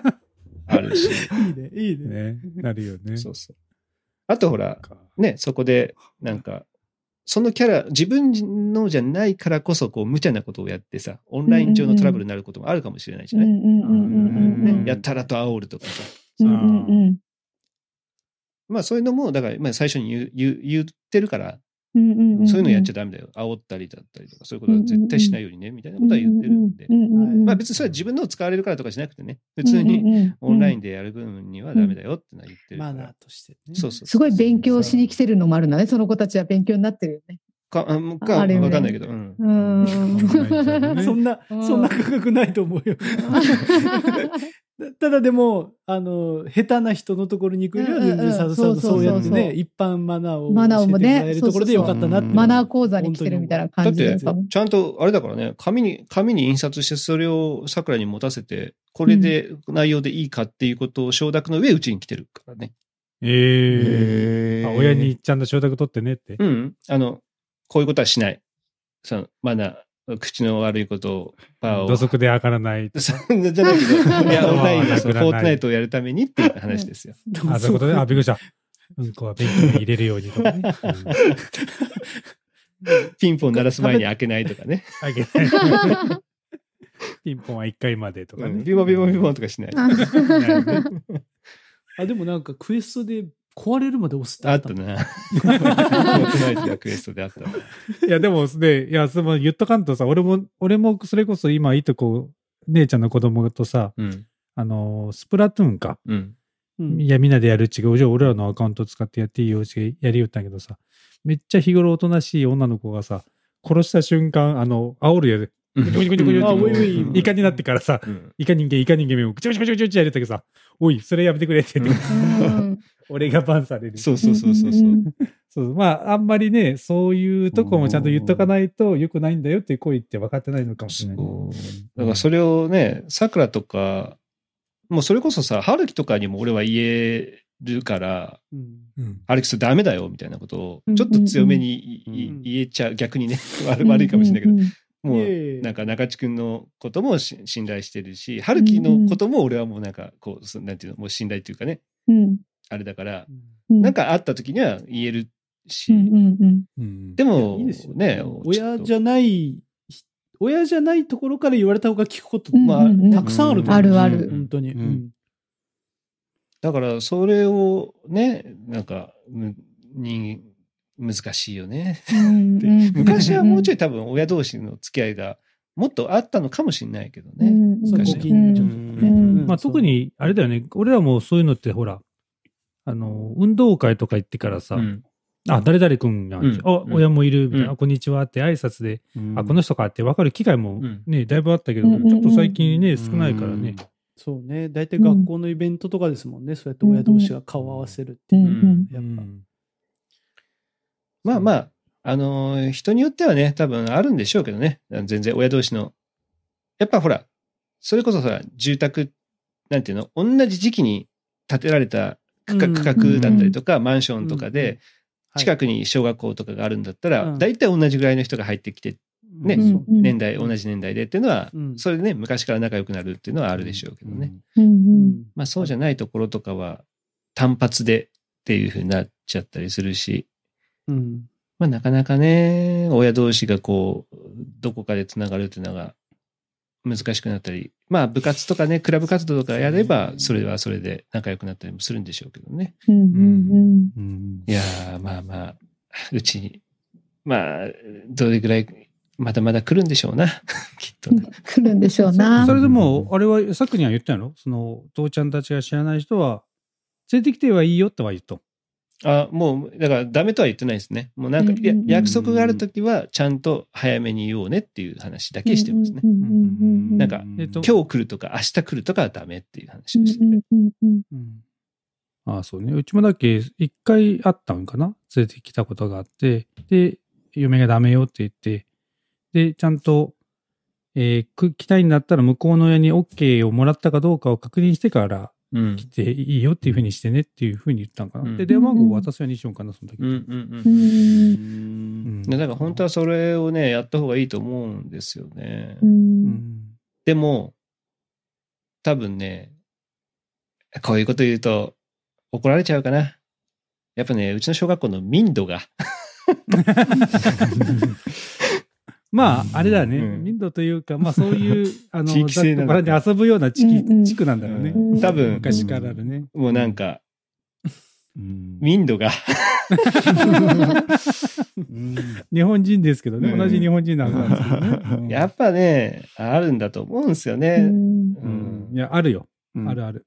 あるし。いいね、いいね。ね、なるよね。そうそう。あとほら、か。ね、そこで、なんか、そのキャラ、自分のじゃないからこそ、こう、無茶なことをやってさ、オンライン上のトラブルになることもあるかもしれないじゃない、うんうんうんうんうんねうん。やたらと煽るとかさ。うんうんうん。まあそういうのも、だから、まあ最初に言う言う言ってるから、うんうんうんそういうのやっちゃダメだよ。煽ったりだったりとか、そういうことは絶対しないようにね、みたいなことは言ってるんでまあ別にそれは自分のを使われるからとかじゃなくてね、普通ににオンラインでやる分にはダメだよってのは言ってるから。マナーとしてね。そうそう。すごい勉強しに来てるのもあるんだね。その子たちは勉強になってるよね。か、あもうかわかんないけど、うん。うーん。そんな、うんそんな価格ないと思うよ。ただでも、あの、下手な人のところに行くよりは全然、佐藤さんのそうやってね、一般マナーをマナーもね教えてもらえるところでよかったなって。マナー講座に来てるみたいなだって感じで。、ちゃんと、あれだからね、紙に、紙に印刷して、それを桜に持たせて、これで、内容でいいかっていうことを承諾の上、うちに来てるからね。ええへーあ親にちゃんと承諾取ってねって。うん。あの、こういうことはしない。その、マナー、口の悪いことを、パーを。土足で上がらない。じゃないけど、いや、オンラインのそのなくならないフォートナイトをやるためにっていう話ですよ。あ、そういうことで、あ、びっくりした。うんこは便器に入れるようにとかね。ピンポン鳴らす前に開けないとかね。あげない。ピンポンは1回までとかね。うんビボビボビボンとかしない。あ、でもなんかクエストで壊れるまで押すってああったったな。フォートナイトがクエストであったわ。いや、でも、ね、いや、その言っとかんとさ、俺も、俺もそれこそ今、いとこ、姉ちゃんの子供とさ、うん。あの、スプラトゥーンか？うん。うんいや、みんなでやるっちが、じゃあ俺らのアカウント使ってやっていいよってやりよったんやけどさ、めっちゃ日頃おとなしい女の子がさ、殺した瞬間、あの、煽るやつ、ぐちぐちぐちぐちぐちあウィンウィンイカになってからさ、うんイカ人間、イカ人間をぐちぐちぐちぐちぐちやるときさ、おい、それやめてくれって言って、うん俺がバンされる。そうそうそうそうそう。んそう。まあ、あんまりね、そういうとこもちゃんと言っとかないと良くないんだよっていう声って分かってないのかもしれない。だからそれをね、桜とか、もうそれこそさ、春樹とかにも俺は言えるから、うん。うん春樹それダメだよみたいなことをうん。ちょっと強めにいうんい言えちゃう、逆にね、悪悪いかもしれないけど、もうなんか中地君のこともし信頼してるし、春樹のことも俺はもうなんかこう、そなんていうの、もう信頼っていうかね、うんあれだから、うん。なんかあった時には言えるし、うんうんでも、いいですよね、親じゃない、親じゃないところから言われた方が聞くこと、うんまあ、たくさんあると思うあるある。本当に。うん。うん。だから、それをね、なんか、む人難しいよね。昔はもうちょいい多分親同士の付き合いがもっとあったのかもしれないけどね。ね。うん。まあ特、に、あれだよね、俺らもそういうのってほら、あの、運動会とか行ってからさ、うん。あ、誰々君が、うん。あ、親もいる、みたいな、うん。あこんにちはって挨拶で、うん。あ、この人かって分かる機会もうん。ね、だいぶあったけど、ちょっと最近ね、少ないからね。そうね。大体学校のイベントとかですもんね。そうやって親同士が顔を合わせるっていう。やっぱ。まあまあ、あのー人によってはね、多分あるんでしょうけどね。全然親同士の。やっぱほら、それこそさ、住宅、なんていうの、同じ時期に建てられた区画だったりとか、マンションとかで、はい。近くに小学校とかがあるんだったら、うん。大体同じぐらいの人が入ってきて、ね年代、同じ年代でっていうのは、うん。それでね、昔から仲良くなるっていうのはあるでしょうけどね。まあそうじゃないところとかは単発でっていうふうになっちゃったりするし、うん。まあなかなかね、親同士がこう、どこかでつながるっていうのが難しくなったり、まあ部活とかね、クラブ活動とかやれば、それはそれで仲良くなったりもするんでしょうけどね。うんうんうんいやー、まあまあ、うちに、まあ、どれぐらい、まだまだ来るんでしょうな、きっとね。来るんでしょうな そ。れでも、あれは、さっきには言ったんやろ？その、父ちゃんたちが知らない人は、連れてきてはいいよとは言っと。あ、もう、だからダメとは言ってないですね。もうなんか、うん約束があるときは、ちゃんと早めに言おうねっていう話だけしてますね。なんかえっと今日来るとか明日来るとかはダメっていう話うんでした。うんうんうんああ、そうね。うちもだっけ、一回あったんかな？連れてきたことがあって、で、嫁がダメよって言って、で、ちゃんと、えーく来たいんだったら向こうの親に OK をもらったかどうかを確認してからうん来ていいよっていうふうにしてねっていうふうに言ったんかな。うん。で、電話番号渡すようにしようかな、その時。うんうんううん。ん。ねだから本当はそれをね、やった方がいいと思うんですよね。ううんん。でも、多分ね、こういうこと言うと怒られちゃうかな。やっぱね、うちの小学校の民度が、まあ、あれだね。うん民度というか、まあそういう、あの、地域性なんだざっくばらんに遊ぶような地区うんうん地区なんだろうね。うん多分、昔からあるね。もうなんか、うん民度が、うん日本人ですけどね。うん同じ日本人なんですけどね。うんやっぱね、あるんだと思うんですようね。んうんいや、あるよ。うんあるある。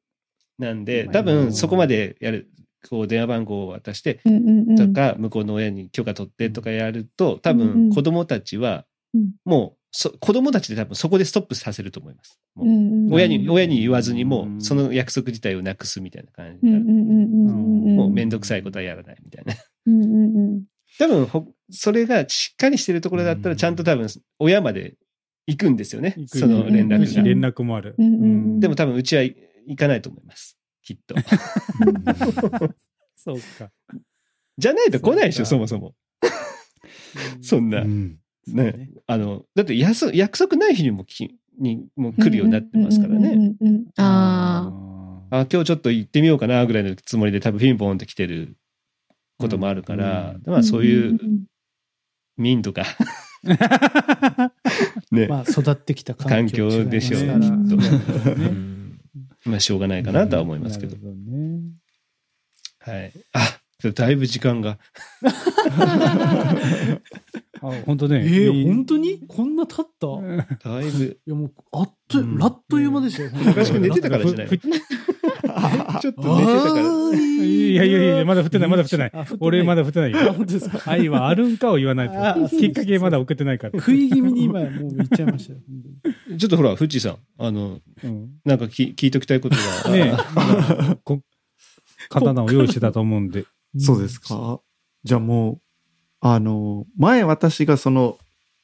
なんで、まあ多分そこまでやる、こう電話番号を渡して、うんうんうんとか、向こうの親に許可取ってとかやると、多分子供たちはうん、もうそ、子供たちで多分そこでストップさせると思います。もううんうん親に、親に言わずにもう、んその約束自体をなくすみたいな感じうんになる。もうめんどくさいことはやらないみたいな。うんうんうん多分ほ、それがしっかりしてるところだったら、うんちゃんと多分、親まで行くんですよね。その連絡が。うん連絡もある。うんうんうんでも多分、うちは行かないと思います。きっと。そうか。じゃないと来ないでしょ、そもそも。そんな。うんね。あの、だって約束約束ない日にもきにも来るようになってますからね。うんうんうんうんああ、今日ちょっと行ってみようかなぐらいのつもりで多分ピンポンって来てることもあるから、うん。まあそういうんん民とか、ね、まあ、育ってきた環環境境でしょう、きっと。まあしょうがないかなとは思いますけど。なるほね。はい。あ、だいぶ時間が。あ、本当ね。えー、いい本当に？こんな経った？いだいぶ。や、もう、あっと、うんらっという間でしたよ。昔寝てたからじゃないふ ちょっと寝てたから。いやいやいや、まだ降ってない、まだ降ってない。俺まだ降ってないあ、よ。本当ですか？愛はあるんかを言わないあと。きっかけまだ送ってないから。食い気味に今もう言っちゃいましたよ。ちょっとほら、フッチーさん、あの、うんなんかき聞いときたいことが。ねえ、こ 刀を用意してたと思うんで。そうですか？じゃあもう、あの、前私がその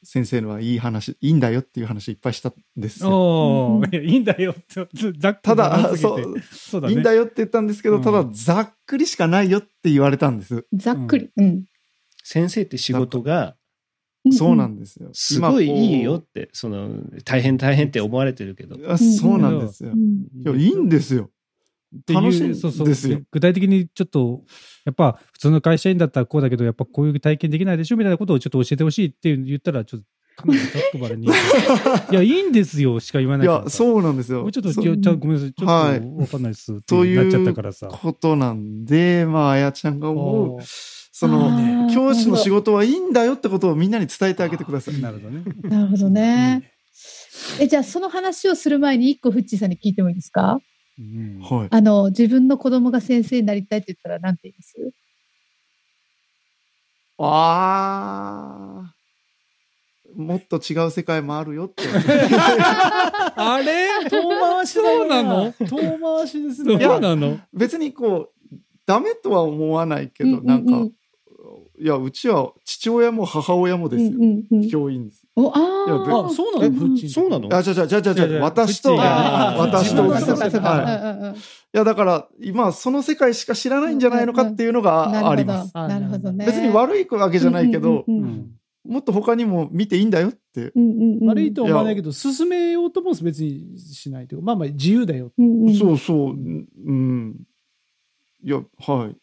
先生のはいい話、いいんだよっていう話いっぱいしたんですよ。おういやいいんだよって、ざっくたり長だ、そう、そうだね。いいんだよって言ったんですけど、うんただざっくりしかないよって言われたんです。ざっくり。うん。先生って仕事が、そうなんんですよ。すごいいいよって、その、大変大変って思われてるけど。あそうなんですよう。んいや、いいんですよ。っていう楽しいんそうそうですよ具体的にちょっと、やっぱ普通の会社員だったらこうだけど、やっぱこういう体験できないでしょみたいなことをちょっと教えてほしいって言ったら、ちょっとかなりざっくばに。いや、いいんですよしか言わないいや、そうなんですよ。もうちょっと、ちょごめんなさい。ちょっとはいわかんないですってといなっちゃったうからさ。ことなんで、まあ、あやちゃんが思う、そあの、ー教師の仕事はいいんだよってことをみんなに伝えてあげてください。なるほどね。なるほどね。え、じゃあその話をする前に一個フッチーさんに聞いてもいいですかうんはい。あの、自分の子供が先生になりたいって言ったら何て言います？ああ。もっと違う世界もあるよって。あれ？遠回しそうなの遠回しですそうね。なの？別にこう、ダメとは思わないけど、うんうんうんなんか、いや、うちは父親も母親もですよ。うんうんうん教員です。お、いやああ、そうなの？そうなの？あ、じゃじゃじゃじゃじゃ私と、私と。はい。いや、だから、今、その世界しか知らないんじゃないのかっていうのがあります。ど。なるほどね。別に悪いわけじゃないけど、うんうんうんうんもっと他にも見ていいんだよって。うんうんうん悪いとは思わないけど、進めようとも別にしないというか、まあまあ自由だよ。うんうんそうそう。うんうん。いや、はい。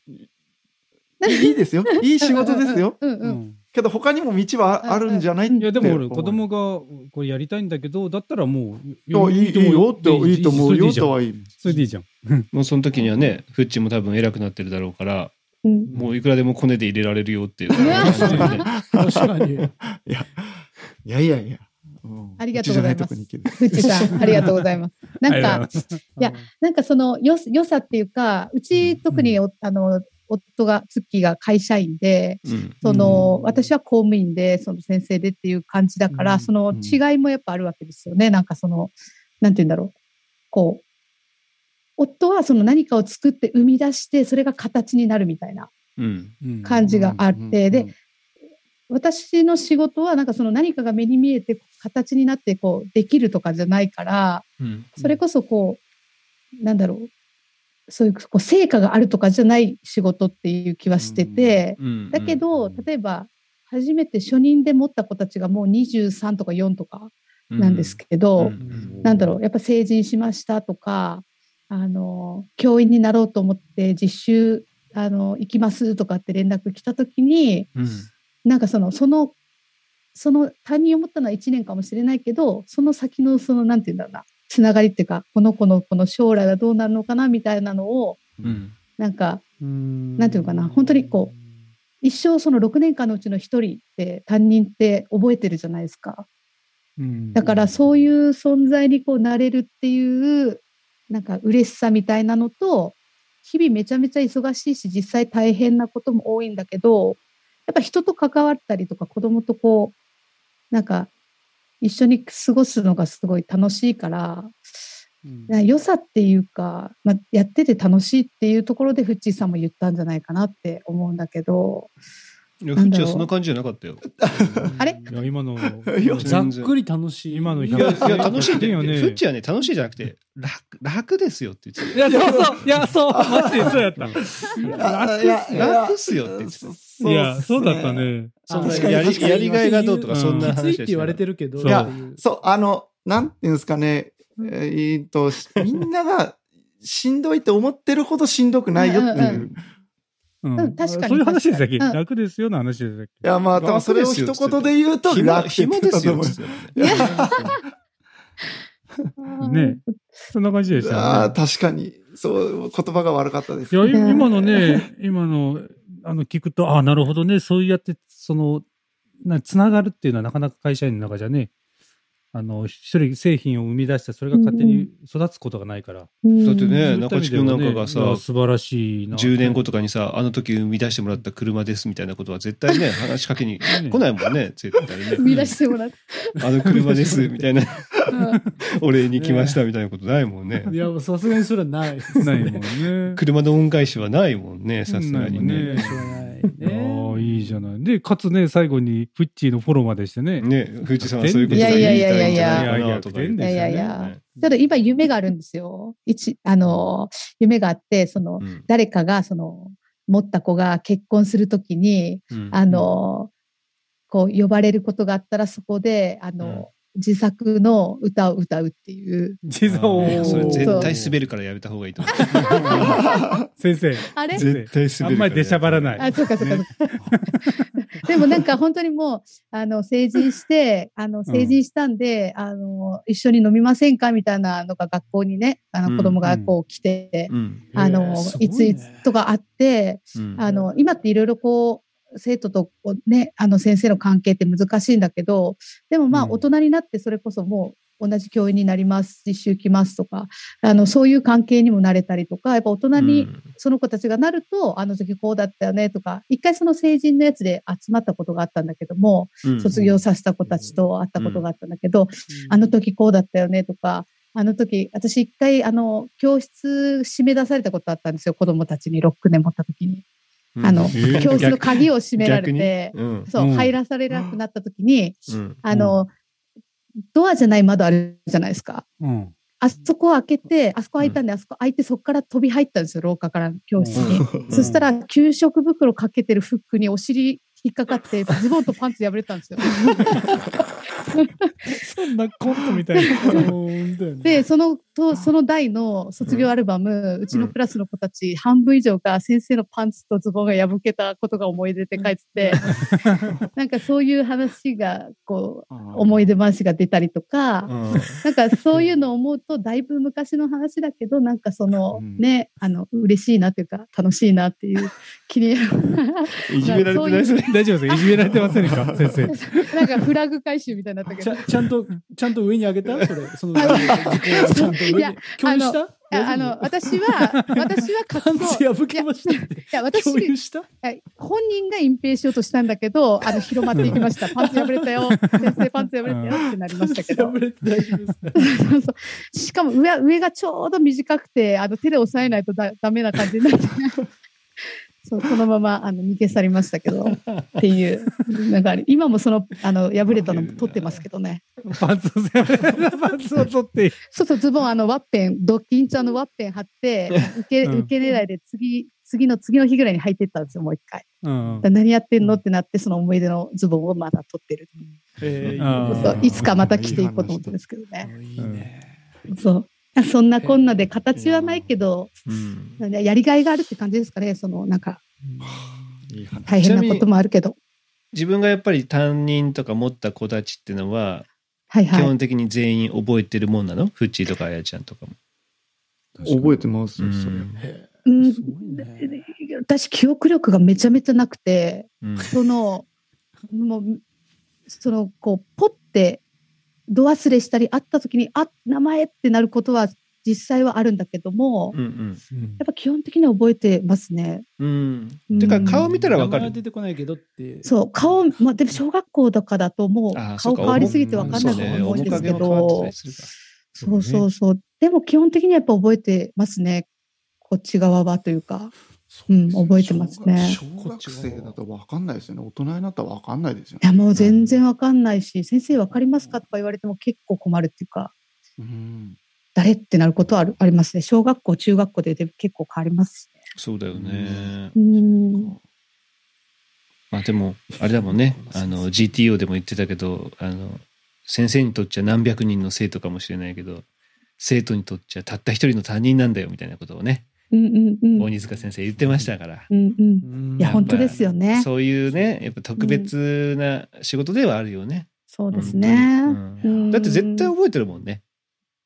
いいですよ。いい仕事ですよ。うんうんうんけど他にも道はあるんじゃないうんいや、でも俺、子供がこれやりたいんだけど、だったらもう、いやいいいいよって、いいと思うよとはいい。それでいいじゃん。もうその時にはね、フッチも多分偉くなってるだろうから、うんもういくらでもコネで入れられるよっていう。確かに。いや、いやいやありがとうございますうちじゃないとこに行けるフッチさん、ありがとうございます。なんか、いや、なんかそのよ良さっていうか、うち特にお、あの、夫が、ツッキーが会社員で、うん。その、うん私は公務員で、その先生でっていう感じだから、うんその違いもやっぱあるわけですよね。なんかその、なんて言うんだろう。こう、夫はその何かを作って生み出して、それが形になるみたいなうん。感じがあって、で、私の仕事はなんかその何かが目に見えて形になってこうできるとかじゃないから、うん。それこそこう、なんだろう、そういうこう成果があるとかじゃない仕事っていう気はしてて、うん。だけど、例えば、初めて初任で持った子たちがもう23とか4とかなんですけど、うんなんだろう、やっぱ成人しましたとか、あの、教員になろうと思って実習、あの、行きますとかって連絡来たときに、うん。なんかその、その、その担任を持ったのは1年かもしれないけど、その先のその、なんていうんだろうな、つながりっていうか、この子のこの将来はどうなるのかなみたいなのを、うん。なんか、ななんていうのかな本当にこ一生その6年間のうちの1人って担任って覚えてるじゃないですか。うんだからそういう存在にこうなれるっていう、なんか嬉しさみたいなのと、日々めちゃめちゃ忙しいし、実際大変なことも多いんだけど、やっぱ人と関わったりとか子供とこう、なんか一緒に過ごすのがすごい楽しいから、な良さっていうか、まあ、やってて楽しいっていうところでフッチーさんも言ったんじゃないかなって思うんだけど、いや、フッチはそんな感じじゃなかったよ。あれ？いや、今の、いやざっくり楽しい。今のいや、いや楽しいんだよ。よね。フッチはね、楽しいじゃなくて、楽、楽ですよって言っていや、そうそう、いや、そう、マジでそうやった。いやた。楽っすよって言ってた。いや、そうだった。ね。やり、確かにやりがいがどうとか、うんそんなきつい話って言われてるけど、そういやそう、あの、なんていうんですかね、うんえーっと、しみんながしんどいって思ってるほどしんどくないよっていう。うん確かにそういう話でしたっけ？うん楽ですよの話でしたっけ？いや、まあ、多分それを一言で言うと、暇、楽って言暇ですよ。ってたと思う。いや ねそんな感じでしたああ、よね。確かに。そう、言葉が悪かったです。いや、今のね、今の、あの、聞くと、ああ、なるほどね、そうやって、その、な、つながるっていうのはなかなか会社員の中じゃね、あの、一人製品を生み出して、それが勝手に育つことがないから。だってね、中地君なんかがさ素晴らしいな。10年後とかにさ、あの時生み出してもらった車ですみたいなことは絶対ね、話しかけに来ないもんね、絶対ね。生み出してもらって。あの車ですみたいな、うん お礼に来ましたみたいなことないもんねい。や、さすがにそれはないですね。ないもんね。車の恩返しはないもんね、さすがにね。ああ、ね。いいじゃない。で、かつね、最後にフッチーのフォローまでしてね。ね、藤さんはそういうことが言いたいんじゃないかなとか言っていやいやいやいやいやただ今夢があるんですよ。一、あの、夢があって、その、うん誰かが、その、持った子が結婚するときに、うんあの、こう、呼ばれることがあったら、そこで、あの、自作の歌を歌うっていう。地蔵あー。いやそれを。絶対滑るからやめた方がいいと思先生、あれ？ぜ絶対滑る。あんまり出しゃばらない。あ、そうかそうかそうか。でもなんか本当にもう、あの、成人して、あの、成人したんで、あの、一緒に飲みませんかみたいなのが学校にね、あうんの、子供がこう来て、うん。あの、へーすごいついねつとかあって、うん。あの、今っていろいろこう、生徒とね、あの先生の関係って難しいんだけど、でもまあうん。大人になってそれこそもう同じ教員になります、実習来ますとか、あの、そういう関係にもなれたりとか、やっぱ大人にその子たちがなると、あの時こうだったよねとか、一回その成人のやつで集まったことがあったんだけども、うん卒業させた子たちと会ったことがあったんだけど、あの時こうだったよねとか、あの時、私一回、あの、教室締め出されたことあったんですよ、子供たちに6年持った時に。うんあの、ー教室の鍵を閉められて、うんそう、うん入らされなくなった時に、うんあの、ドアじゃない窓あるじゃないですか。うん。あそこを開けて、あそこ開いたんで、あそこ開いて、そこから飛び入ったんですよ、廊下から教室に。そしたら、給食袋かけてるフックにお尻引っかかって、ズボンとパンツ破れたんですよ。そんなコントみたいな。で、その、と、その代の卒業アルバム、うちのクラスの子たち、半分以上が先生のパンツとズボンが破けたことが思い出で書いてて、なんかそういう話が、こう、思い出話が出たりとか、うんなんかそういうのを思うと、だいぶ昔の話だけど、なんかそのうんね、あの、嬉しいなというか、楽しいなっていう気に、いじめられて。大丈夫ですかいじめられてませんか？先生。なんかフラグ回収みたいになったけどちゃ、んと、ちゃんと上に上げた？それ。その、ちゃんと上に？いや共有した？ああの、私は、私はパ格好、ンツ破けました。いや、私、本人が隠蔽しようとしたんだけど、あの、広まっていきました。パンツ破れたよ。先生パンツ破れたよってなりましたけど破。れて大丈夫ですかそうそうしかも上上がちょうど短くて、あの手で押さえないとだダメな感じになって、そうそのままあの逃げ去りましたけど、っていう、なんか今もそのあの破れたの取ってますけどね。パンツを、パンツを取って、そうそう、ズボン、あのワッペン、ドッキンちゃんのワッペン貼って、受けうん受け狙いで次、次の次の日ぐらいに履いてったんですよ、もう一回。うん何やってんのってなって、その思い出のズボンをまだ取ってる。えーいつかまた着ていこうと思ってるんですけどね。いいね。そう。そんなこんなで形はないけど、うんやりがいがあるって感じですかね。その、なんか、いい話。大変なこともあるけど。自分がやっぱり担任とか持った子たちっていうのは、基はいはい。本的に全員覚えてるもんなの？フッチーとかあやちゃんとかも。覚えてますよ、うんそれ。うんすごいね。私、記憶力がめちゃめちゃなくて、うんその、もう、その、こう、ポって、度忘れしたり、会った時に、あ、名前ってなることは実際はあるんだけども、うんうんやっぱ基本的には覚えてますね。うん。うんてか顔見たらわかる。名前は出てこないけどって。そう、顔、まあ、でも小学校とかだともう顔変わりすぎてわかんないと思うんですけど。そうそうそう。でも基本的にはやっぱ覚えてますね。こっち側はというか。うん覚えてますね小学生だと分かんないですよね。大人になったら分かんないですよいや、ね。もう全然わかんないし、先生わかりますかとか言われても結構困るっていうか、うん。誰ってなることはあるありますね。小学校、中学校でで結構変わりますしね。そうだよね。うん。まあでも、あれだもんね。あの、GTO でも言ってたけど、あの、先生にとっちゃ何百人の生徒かもしれないけど、生徒にとっちゃたった一人の担任なんだよみたいなことをね、うんうんうん。大塚先生言ってましたから。うんうん。うんいや、本当ですよね。そういうね、やっぱ特別な仕事ではあるよね。そうですね。だって絶対覚えてるもんね。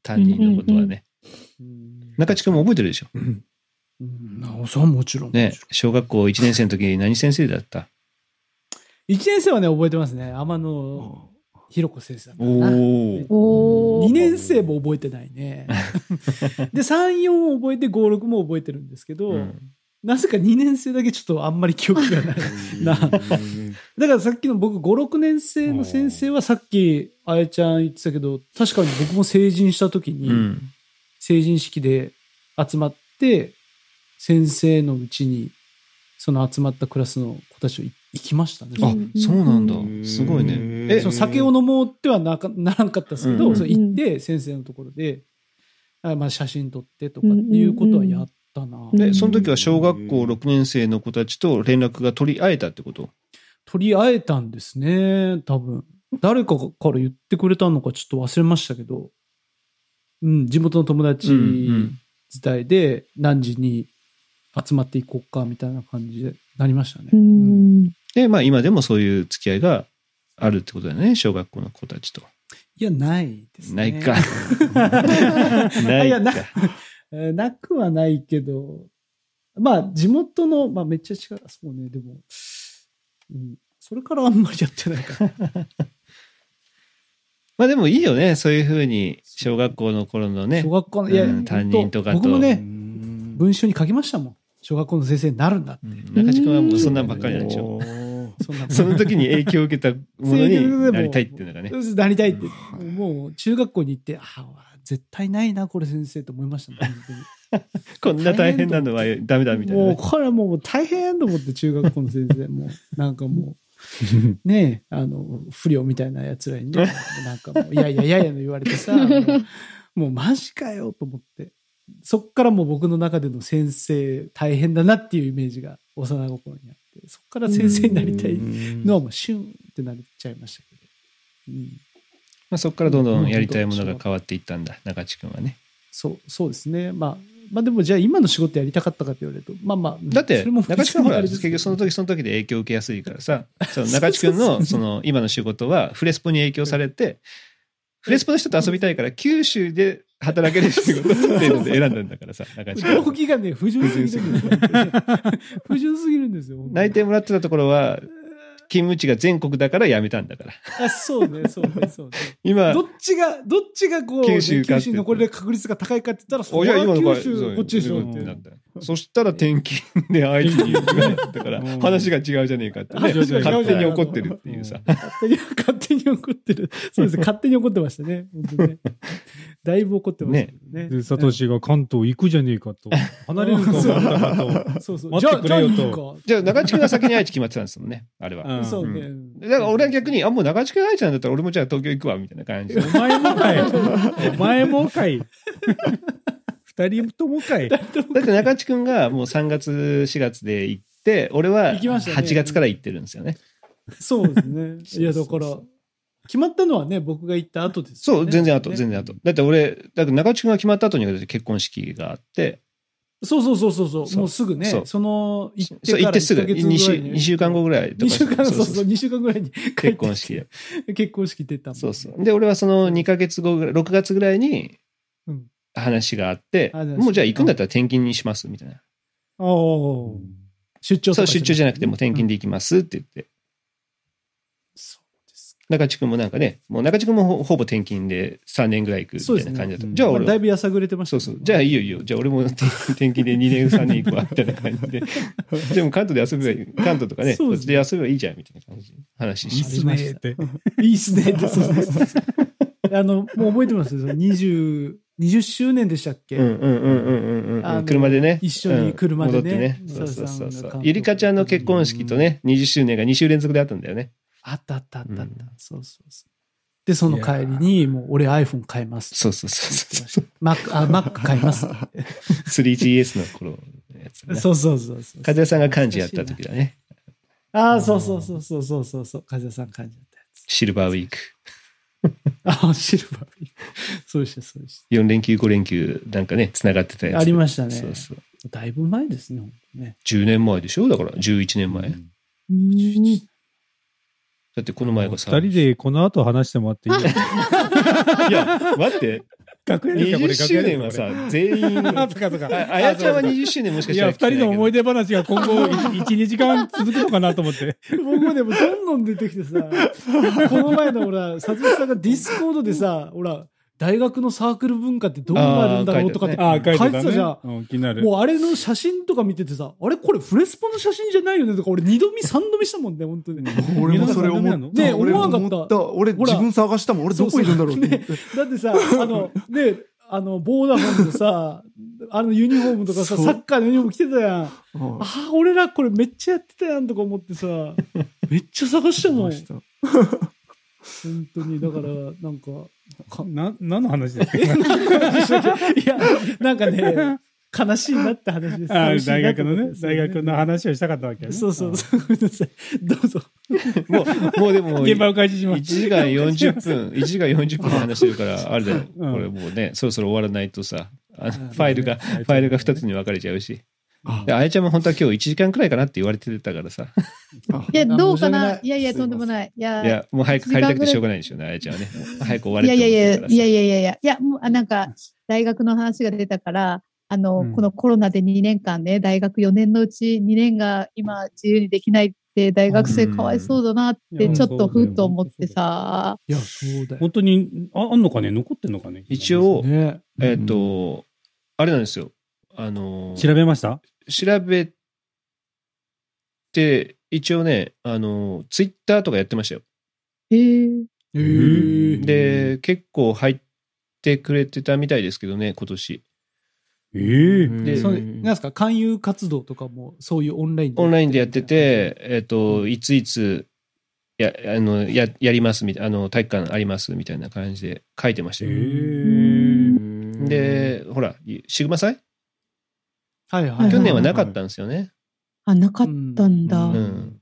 担任のことはね。中地君も覚えてるでしょ。うんなおさんもちろん。ね、小学校1年生の時に何先生だった？1年生はね、覚えてますね。天野ひろこ先生だったかな。おお。おー2年生も覚えてないね。で、3、4覚えて、5、6も覚えてるんですけど、うんなぜか2年生だけちょっとあんまり記憶がない。な だからさっきの僕5、6年生の先生はさっきあやちゃん言ってたけど、確かに僕も成人した時に、うん。成人式で集まって、先生のうちに、その集まったクラスの子たちと行きましたね。あうん、そうなんだう。んすごいね。ええその酒を飲もうってはなかならんかったですけど、うんそう行って先生のところで、あまあ、写真撮ってとかっていうことはやったな。うんえ、その時は小学校6年生の子たちと連絡が取り合えたってこと？取り合えたんですね、多分。誰かから言ってくれたのかちょっと忘れましたけど、うん、地元の友達自体で何時に集まっていこうかみたいな感じでなりましたね。う。ん。で、まあ今でもそういう付き合いがあるってことだよね。小学校の子たちと。いや、ないですね。ないか。ないかいやな。えーなくはないけど、まあ、地元の、まあ、めっちゃ近い、そうね、でも、うん、それからあんまりやってないから。まあでもいいよね。そういうふうに小学校の頃のね小。学校の、いや、うん担任とかと僕もね、文文章に書きましたもん。小学校の先生になるんだって。うん中地君はもうそんなんばっかりなんでしょ。その時に影響を受けたものになりたいっていうのがね。なりたいって。もう、中学校に行って、ああ、絶対ないな、これ先生と思いましたね。こんな大変なのはダメだみたいなもう、ね。これはもう大変と思って、中学校の先生も。なんかもう、ねえ、あの、不良みたいな奴らにね、なんかもう、いやいやいやいやの言われてさ、もうもうマジかよと思って。そっからもう僕の中での先生大変だなっていうイメージが幼心にあって、そっから先生になりたいのはもうシュンってなっちゃいましたけど。うん、まあそこからどんどんやりたいものが変わっていったんだ。中地君はね。そう、そうですね。まあ、まあでもじゃあ今の仕事やりたかったかって言われると、まあまあ、だって、中地君はほ結局その時その時で影響を受けやすいからさ、その 中地君のその今の仕事はフレスポに影響されて、フレスポの人と遊びたいから九州で働ける仕事っていうので選んだんだからさ、中地君は。動機がね、不純すぎるんですよ。不純すぎるんですよ。内定もらってたところは、勤務地が全国だから辞めたんだから。あ、そうね、そうね、そうね。今ど、っちが、どっちがこう、九州かって九州に残れる確率が高いかって言ったら、そお、り九州、こっちでしょって。なったそしたら転勤で愛知に行くようになったから、うん話が違うじゃねえかってね。勝手に怒ってるっていうさ。勝手に、勝手に怒ってる。そうですね、勝手に怒ってましたね。だいぶ怒ってましたね。で、サトシが関東行くじゃねえかと。離れるかと。そうそう。待ってくれよとじゃあじゃあ中地君が先に愛知決まってたんですもんね、あれは。うんそうね。だから俺は逆に、あ、もう中地君愛知なんだったら俺もじゃあ東京行くわ、みたいな感じで。お前もかい。お前もかい。二人ともかい。だって中地君がもう3月、4月で行って、俺は行きましたね8月から行ってるんですよね。そうですね。いや、だから、決まったのはね、僕が行った後ですよね。そう、全然後、ね全然後。だって俺、だって中地君が決まった後に結婚式があって、そうそうそうそうそう。もうすぐね、そそうの、行って行ってすぐ、1ヶ月2週ぐらいに二週間後ぐらいとか。2週間、そうそそうう、2週間ぐらいに結婚式で。結婚式出たもんそうそう。で、俺はその2ヶ月後ぐらい、6月ぐらいにうん話があって、話もうじゃあ行くんだったら転勤にします、みたいな。おー出張とそう、か出張じゃなくてもう転勤で。で行きますって言って。中地君もなんかね、もう中地君もほほぼ転勤で3年ぐらい行くみたいな感じだった。ねじゃあ俺はまあだいぶやさぐれてましたけどそうそう。じゃあいいよいいよ。じゃあ俺も転 転勤で2年3年行くわ、みたいな感じで。でも関東で遊べばいい、関東とかね、そっちで遊べばいいじゃん、みたいな感じで話いいっして。すねって。いいっすねって。そうそうそうあの、もう覚えてますよ。その20、20周年でしたっけ、うんうんうんうんうん車でね。一緒に車でねうん戻ってね。そうそうそうそうゆりかちゃんの結婚式とね、20周年が2週連続であったんだよね。あったあったあったあった。うんそうそうそう。で、その帰りに、もう俺 iPhone 買います。そうそうそうそう。Mac、あ、Mac 買いますって 3GS の頃のやつだね。そうそうそうそう。和也さんが幹事やった時だね。ああ、そうそうそうそうそうそうそう。風さん感じだったやつ。シルバーウィーク。ああ、シルバービー。そうでした、そうでし4連休5連休なんかね、繋がってたやた。つ。ありましたね。そうそう。だいぶ前ですね、ね。10年前でしょ？だから11年前。うんだってこの前がさ。二人でこの後話してもらっていい？いや、待って。学園ですかこれ20周年はさ、全員、あかかああやちゃんは20周年もしかいや、したら二人の思い出。出話が今後、1、2時間続くのかなと思って。僕もでもどんどん出てきてさ、この前のほら、さつきさんがディスコードでさ、ほら、大学のサークル文化ってどうなるんだろうとかって書いてたじゃん。うん気になる。もうあれの写真とか見ててさ、あれこれフレスポの写真じゃないよねとか、俺二度見三度見したもんね、本当に。俺もそれ思った。ね俺も思わなかった思俺自分探したもん。俺どこいるんだろうって。だってさ、あの、ね、あの、ボーダフォンのさ、あのユニフォームとかさ、サッカーのユニフォーム着てたやん。はいああ、俺らこれめっちゃやってたやんとか思ってさ、めっちゃ探したもん。した本当に、だから、なんか、かな、何の話ですか？いや、なんかね、悲しいなって話です。あ大学のね大学の話をしたかったわけね。そうそうそう。ごめんなさい。どうぞ。もう、もうでも、現場を開始しま1す。時間40分、1時間40分話してるから、あれだよ。うんこれもうね、そろそろ終わらないとさ、ファイルが、ファイルが2つに分かれちゃうし。あ。で、あやちゃんも本当は今日1時間くらいかなって言われてたからさ。あ。いや、どうかな？ない？いやいや、とんでもない。いや、いや、もう早く帰りたくてしょうがないでしょうね、あやちゃんはね。早く終われっていやいやいや、いやいやいやいや、いや、もう、あなんか、大学の話が出たから、あの、うん。このコロナで2年間ね、大学4年のうち2年が今自由にできないって、大学生かわいそうだなって、うんちょっとふっと思ってさ、いや、そうだよ。本当に、あ、あんのかね？残ってんのかね？一応、ね。えっと、あれなんですよ。あの、調べました？調べて、一応ね、あの、ツイッターとかやってましたよ。へええー。で、結構入ってくれてたみたいですけどね、今年。ええでそれなんですか？勧誘活動とかもそういうオンラインオンラインでやってて、えっ、と、いついつ、や、あの、や、やりますみたいな、あの、体育館ありますみたいな感じで書いてましたえよ。えで、ほら、シグマ祭？はいはい。去年はなかったんですよね。あ、なかったんだ。う。うん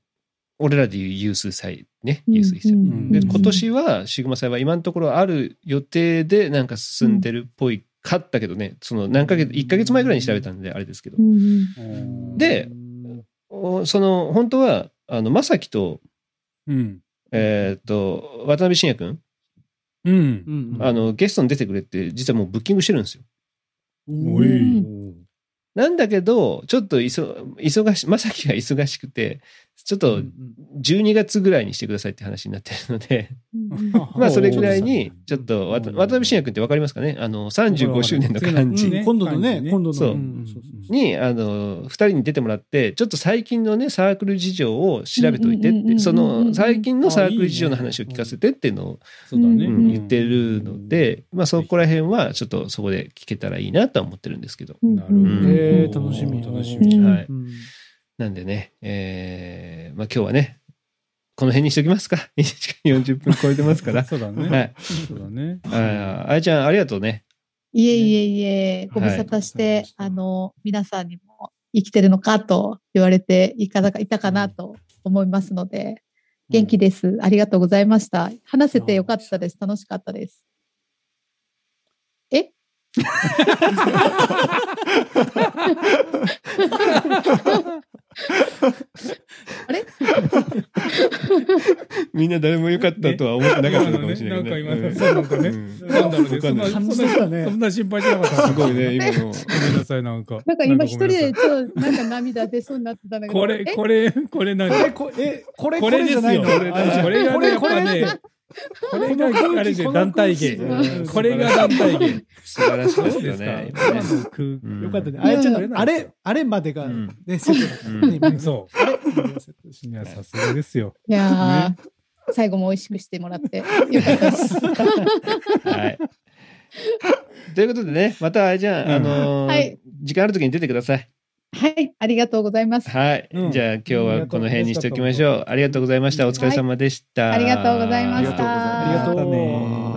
俺らでいうユース祭ね、ユース祭。んで、今年はシグマ祭は今のところある予定でなんか進んでるっぽいかったけどね、その何ヶ月、1ヶ月前ぐらいに調べたんであれですけどう。んでおその、本当は、あの、まさきと、うん。えっ、と、渡辺信也くん、うん。うんあの、ゲストに出てくれって、実はもうブッキングしてるんですよ。おい。なんだけど、ちょっと忙し、まさきが忙しくて、ちょっと12月ぐらいにしてくださいって話になってるので、まあそれぐらいに、ちょっと、渡辺信也くんってわかりますかね？あの、35周年の漢字ね今度のね感じね。今度のそうんに、あの、二人に出てもらって、ちょっと最近のね、サークル事情を調べといてって、うんうんうんうんその、最近のサークル事情の話を聞かせてっていうのを、そうだね。うん言ってるので、まあそこら辺はちょっとそこで聞けたらいいなとは思ってるんですけど。なるほど。楽しみ。楽しみ。うん。はい。うんなんでね、えー、まあ今日はね、この辺にしときますか。1時間40分超えてますから。そうだはね。い。そうだね。ああやちゃん、ありがとうね。いえいえいえ、ご無沙汰して、あの、皆さんにも生きてるのかと言われていかがいたかなと思いますので、元気です。ありがとうございました。話せてよかったです。楽しかったです。え？あれ？みんな誰もよかったとは思ってなかったのかもしれないけど今のねね。そうなんかねうんなんだろうね。そんな感じだったねそんな心配しなかった。すごいね、今の。ごめんなさい、なんか。なんか今一人でなんかちょっとなんか涙出そうになってたんだけど。これ、えこれ、これなんこれ、か。こえ、これ、これこれあこれがね、やっぱね、これが、あれで団体芸。うんこれが団体芸。素晴らしかっそうですか。たね。よかったね。いやあれちょっいやと、あれ、あれまでがうんね、セット。そう。いたや、さすがですよ。いやー、最後も美味しくしてもらってよかったです。はい。ということでね、またあれじゃん、あの時間ある時に出てください。はい、ありがとうございます。はい。うんじゃあ今日はこの辺にしておきましょう。ありがとうございました。お疲れ様でした。ありがとうございましたありがとうまたね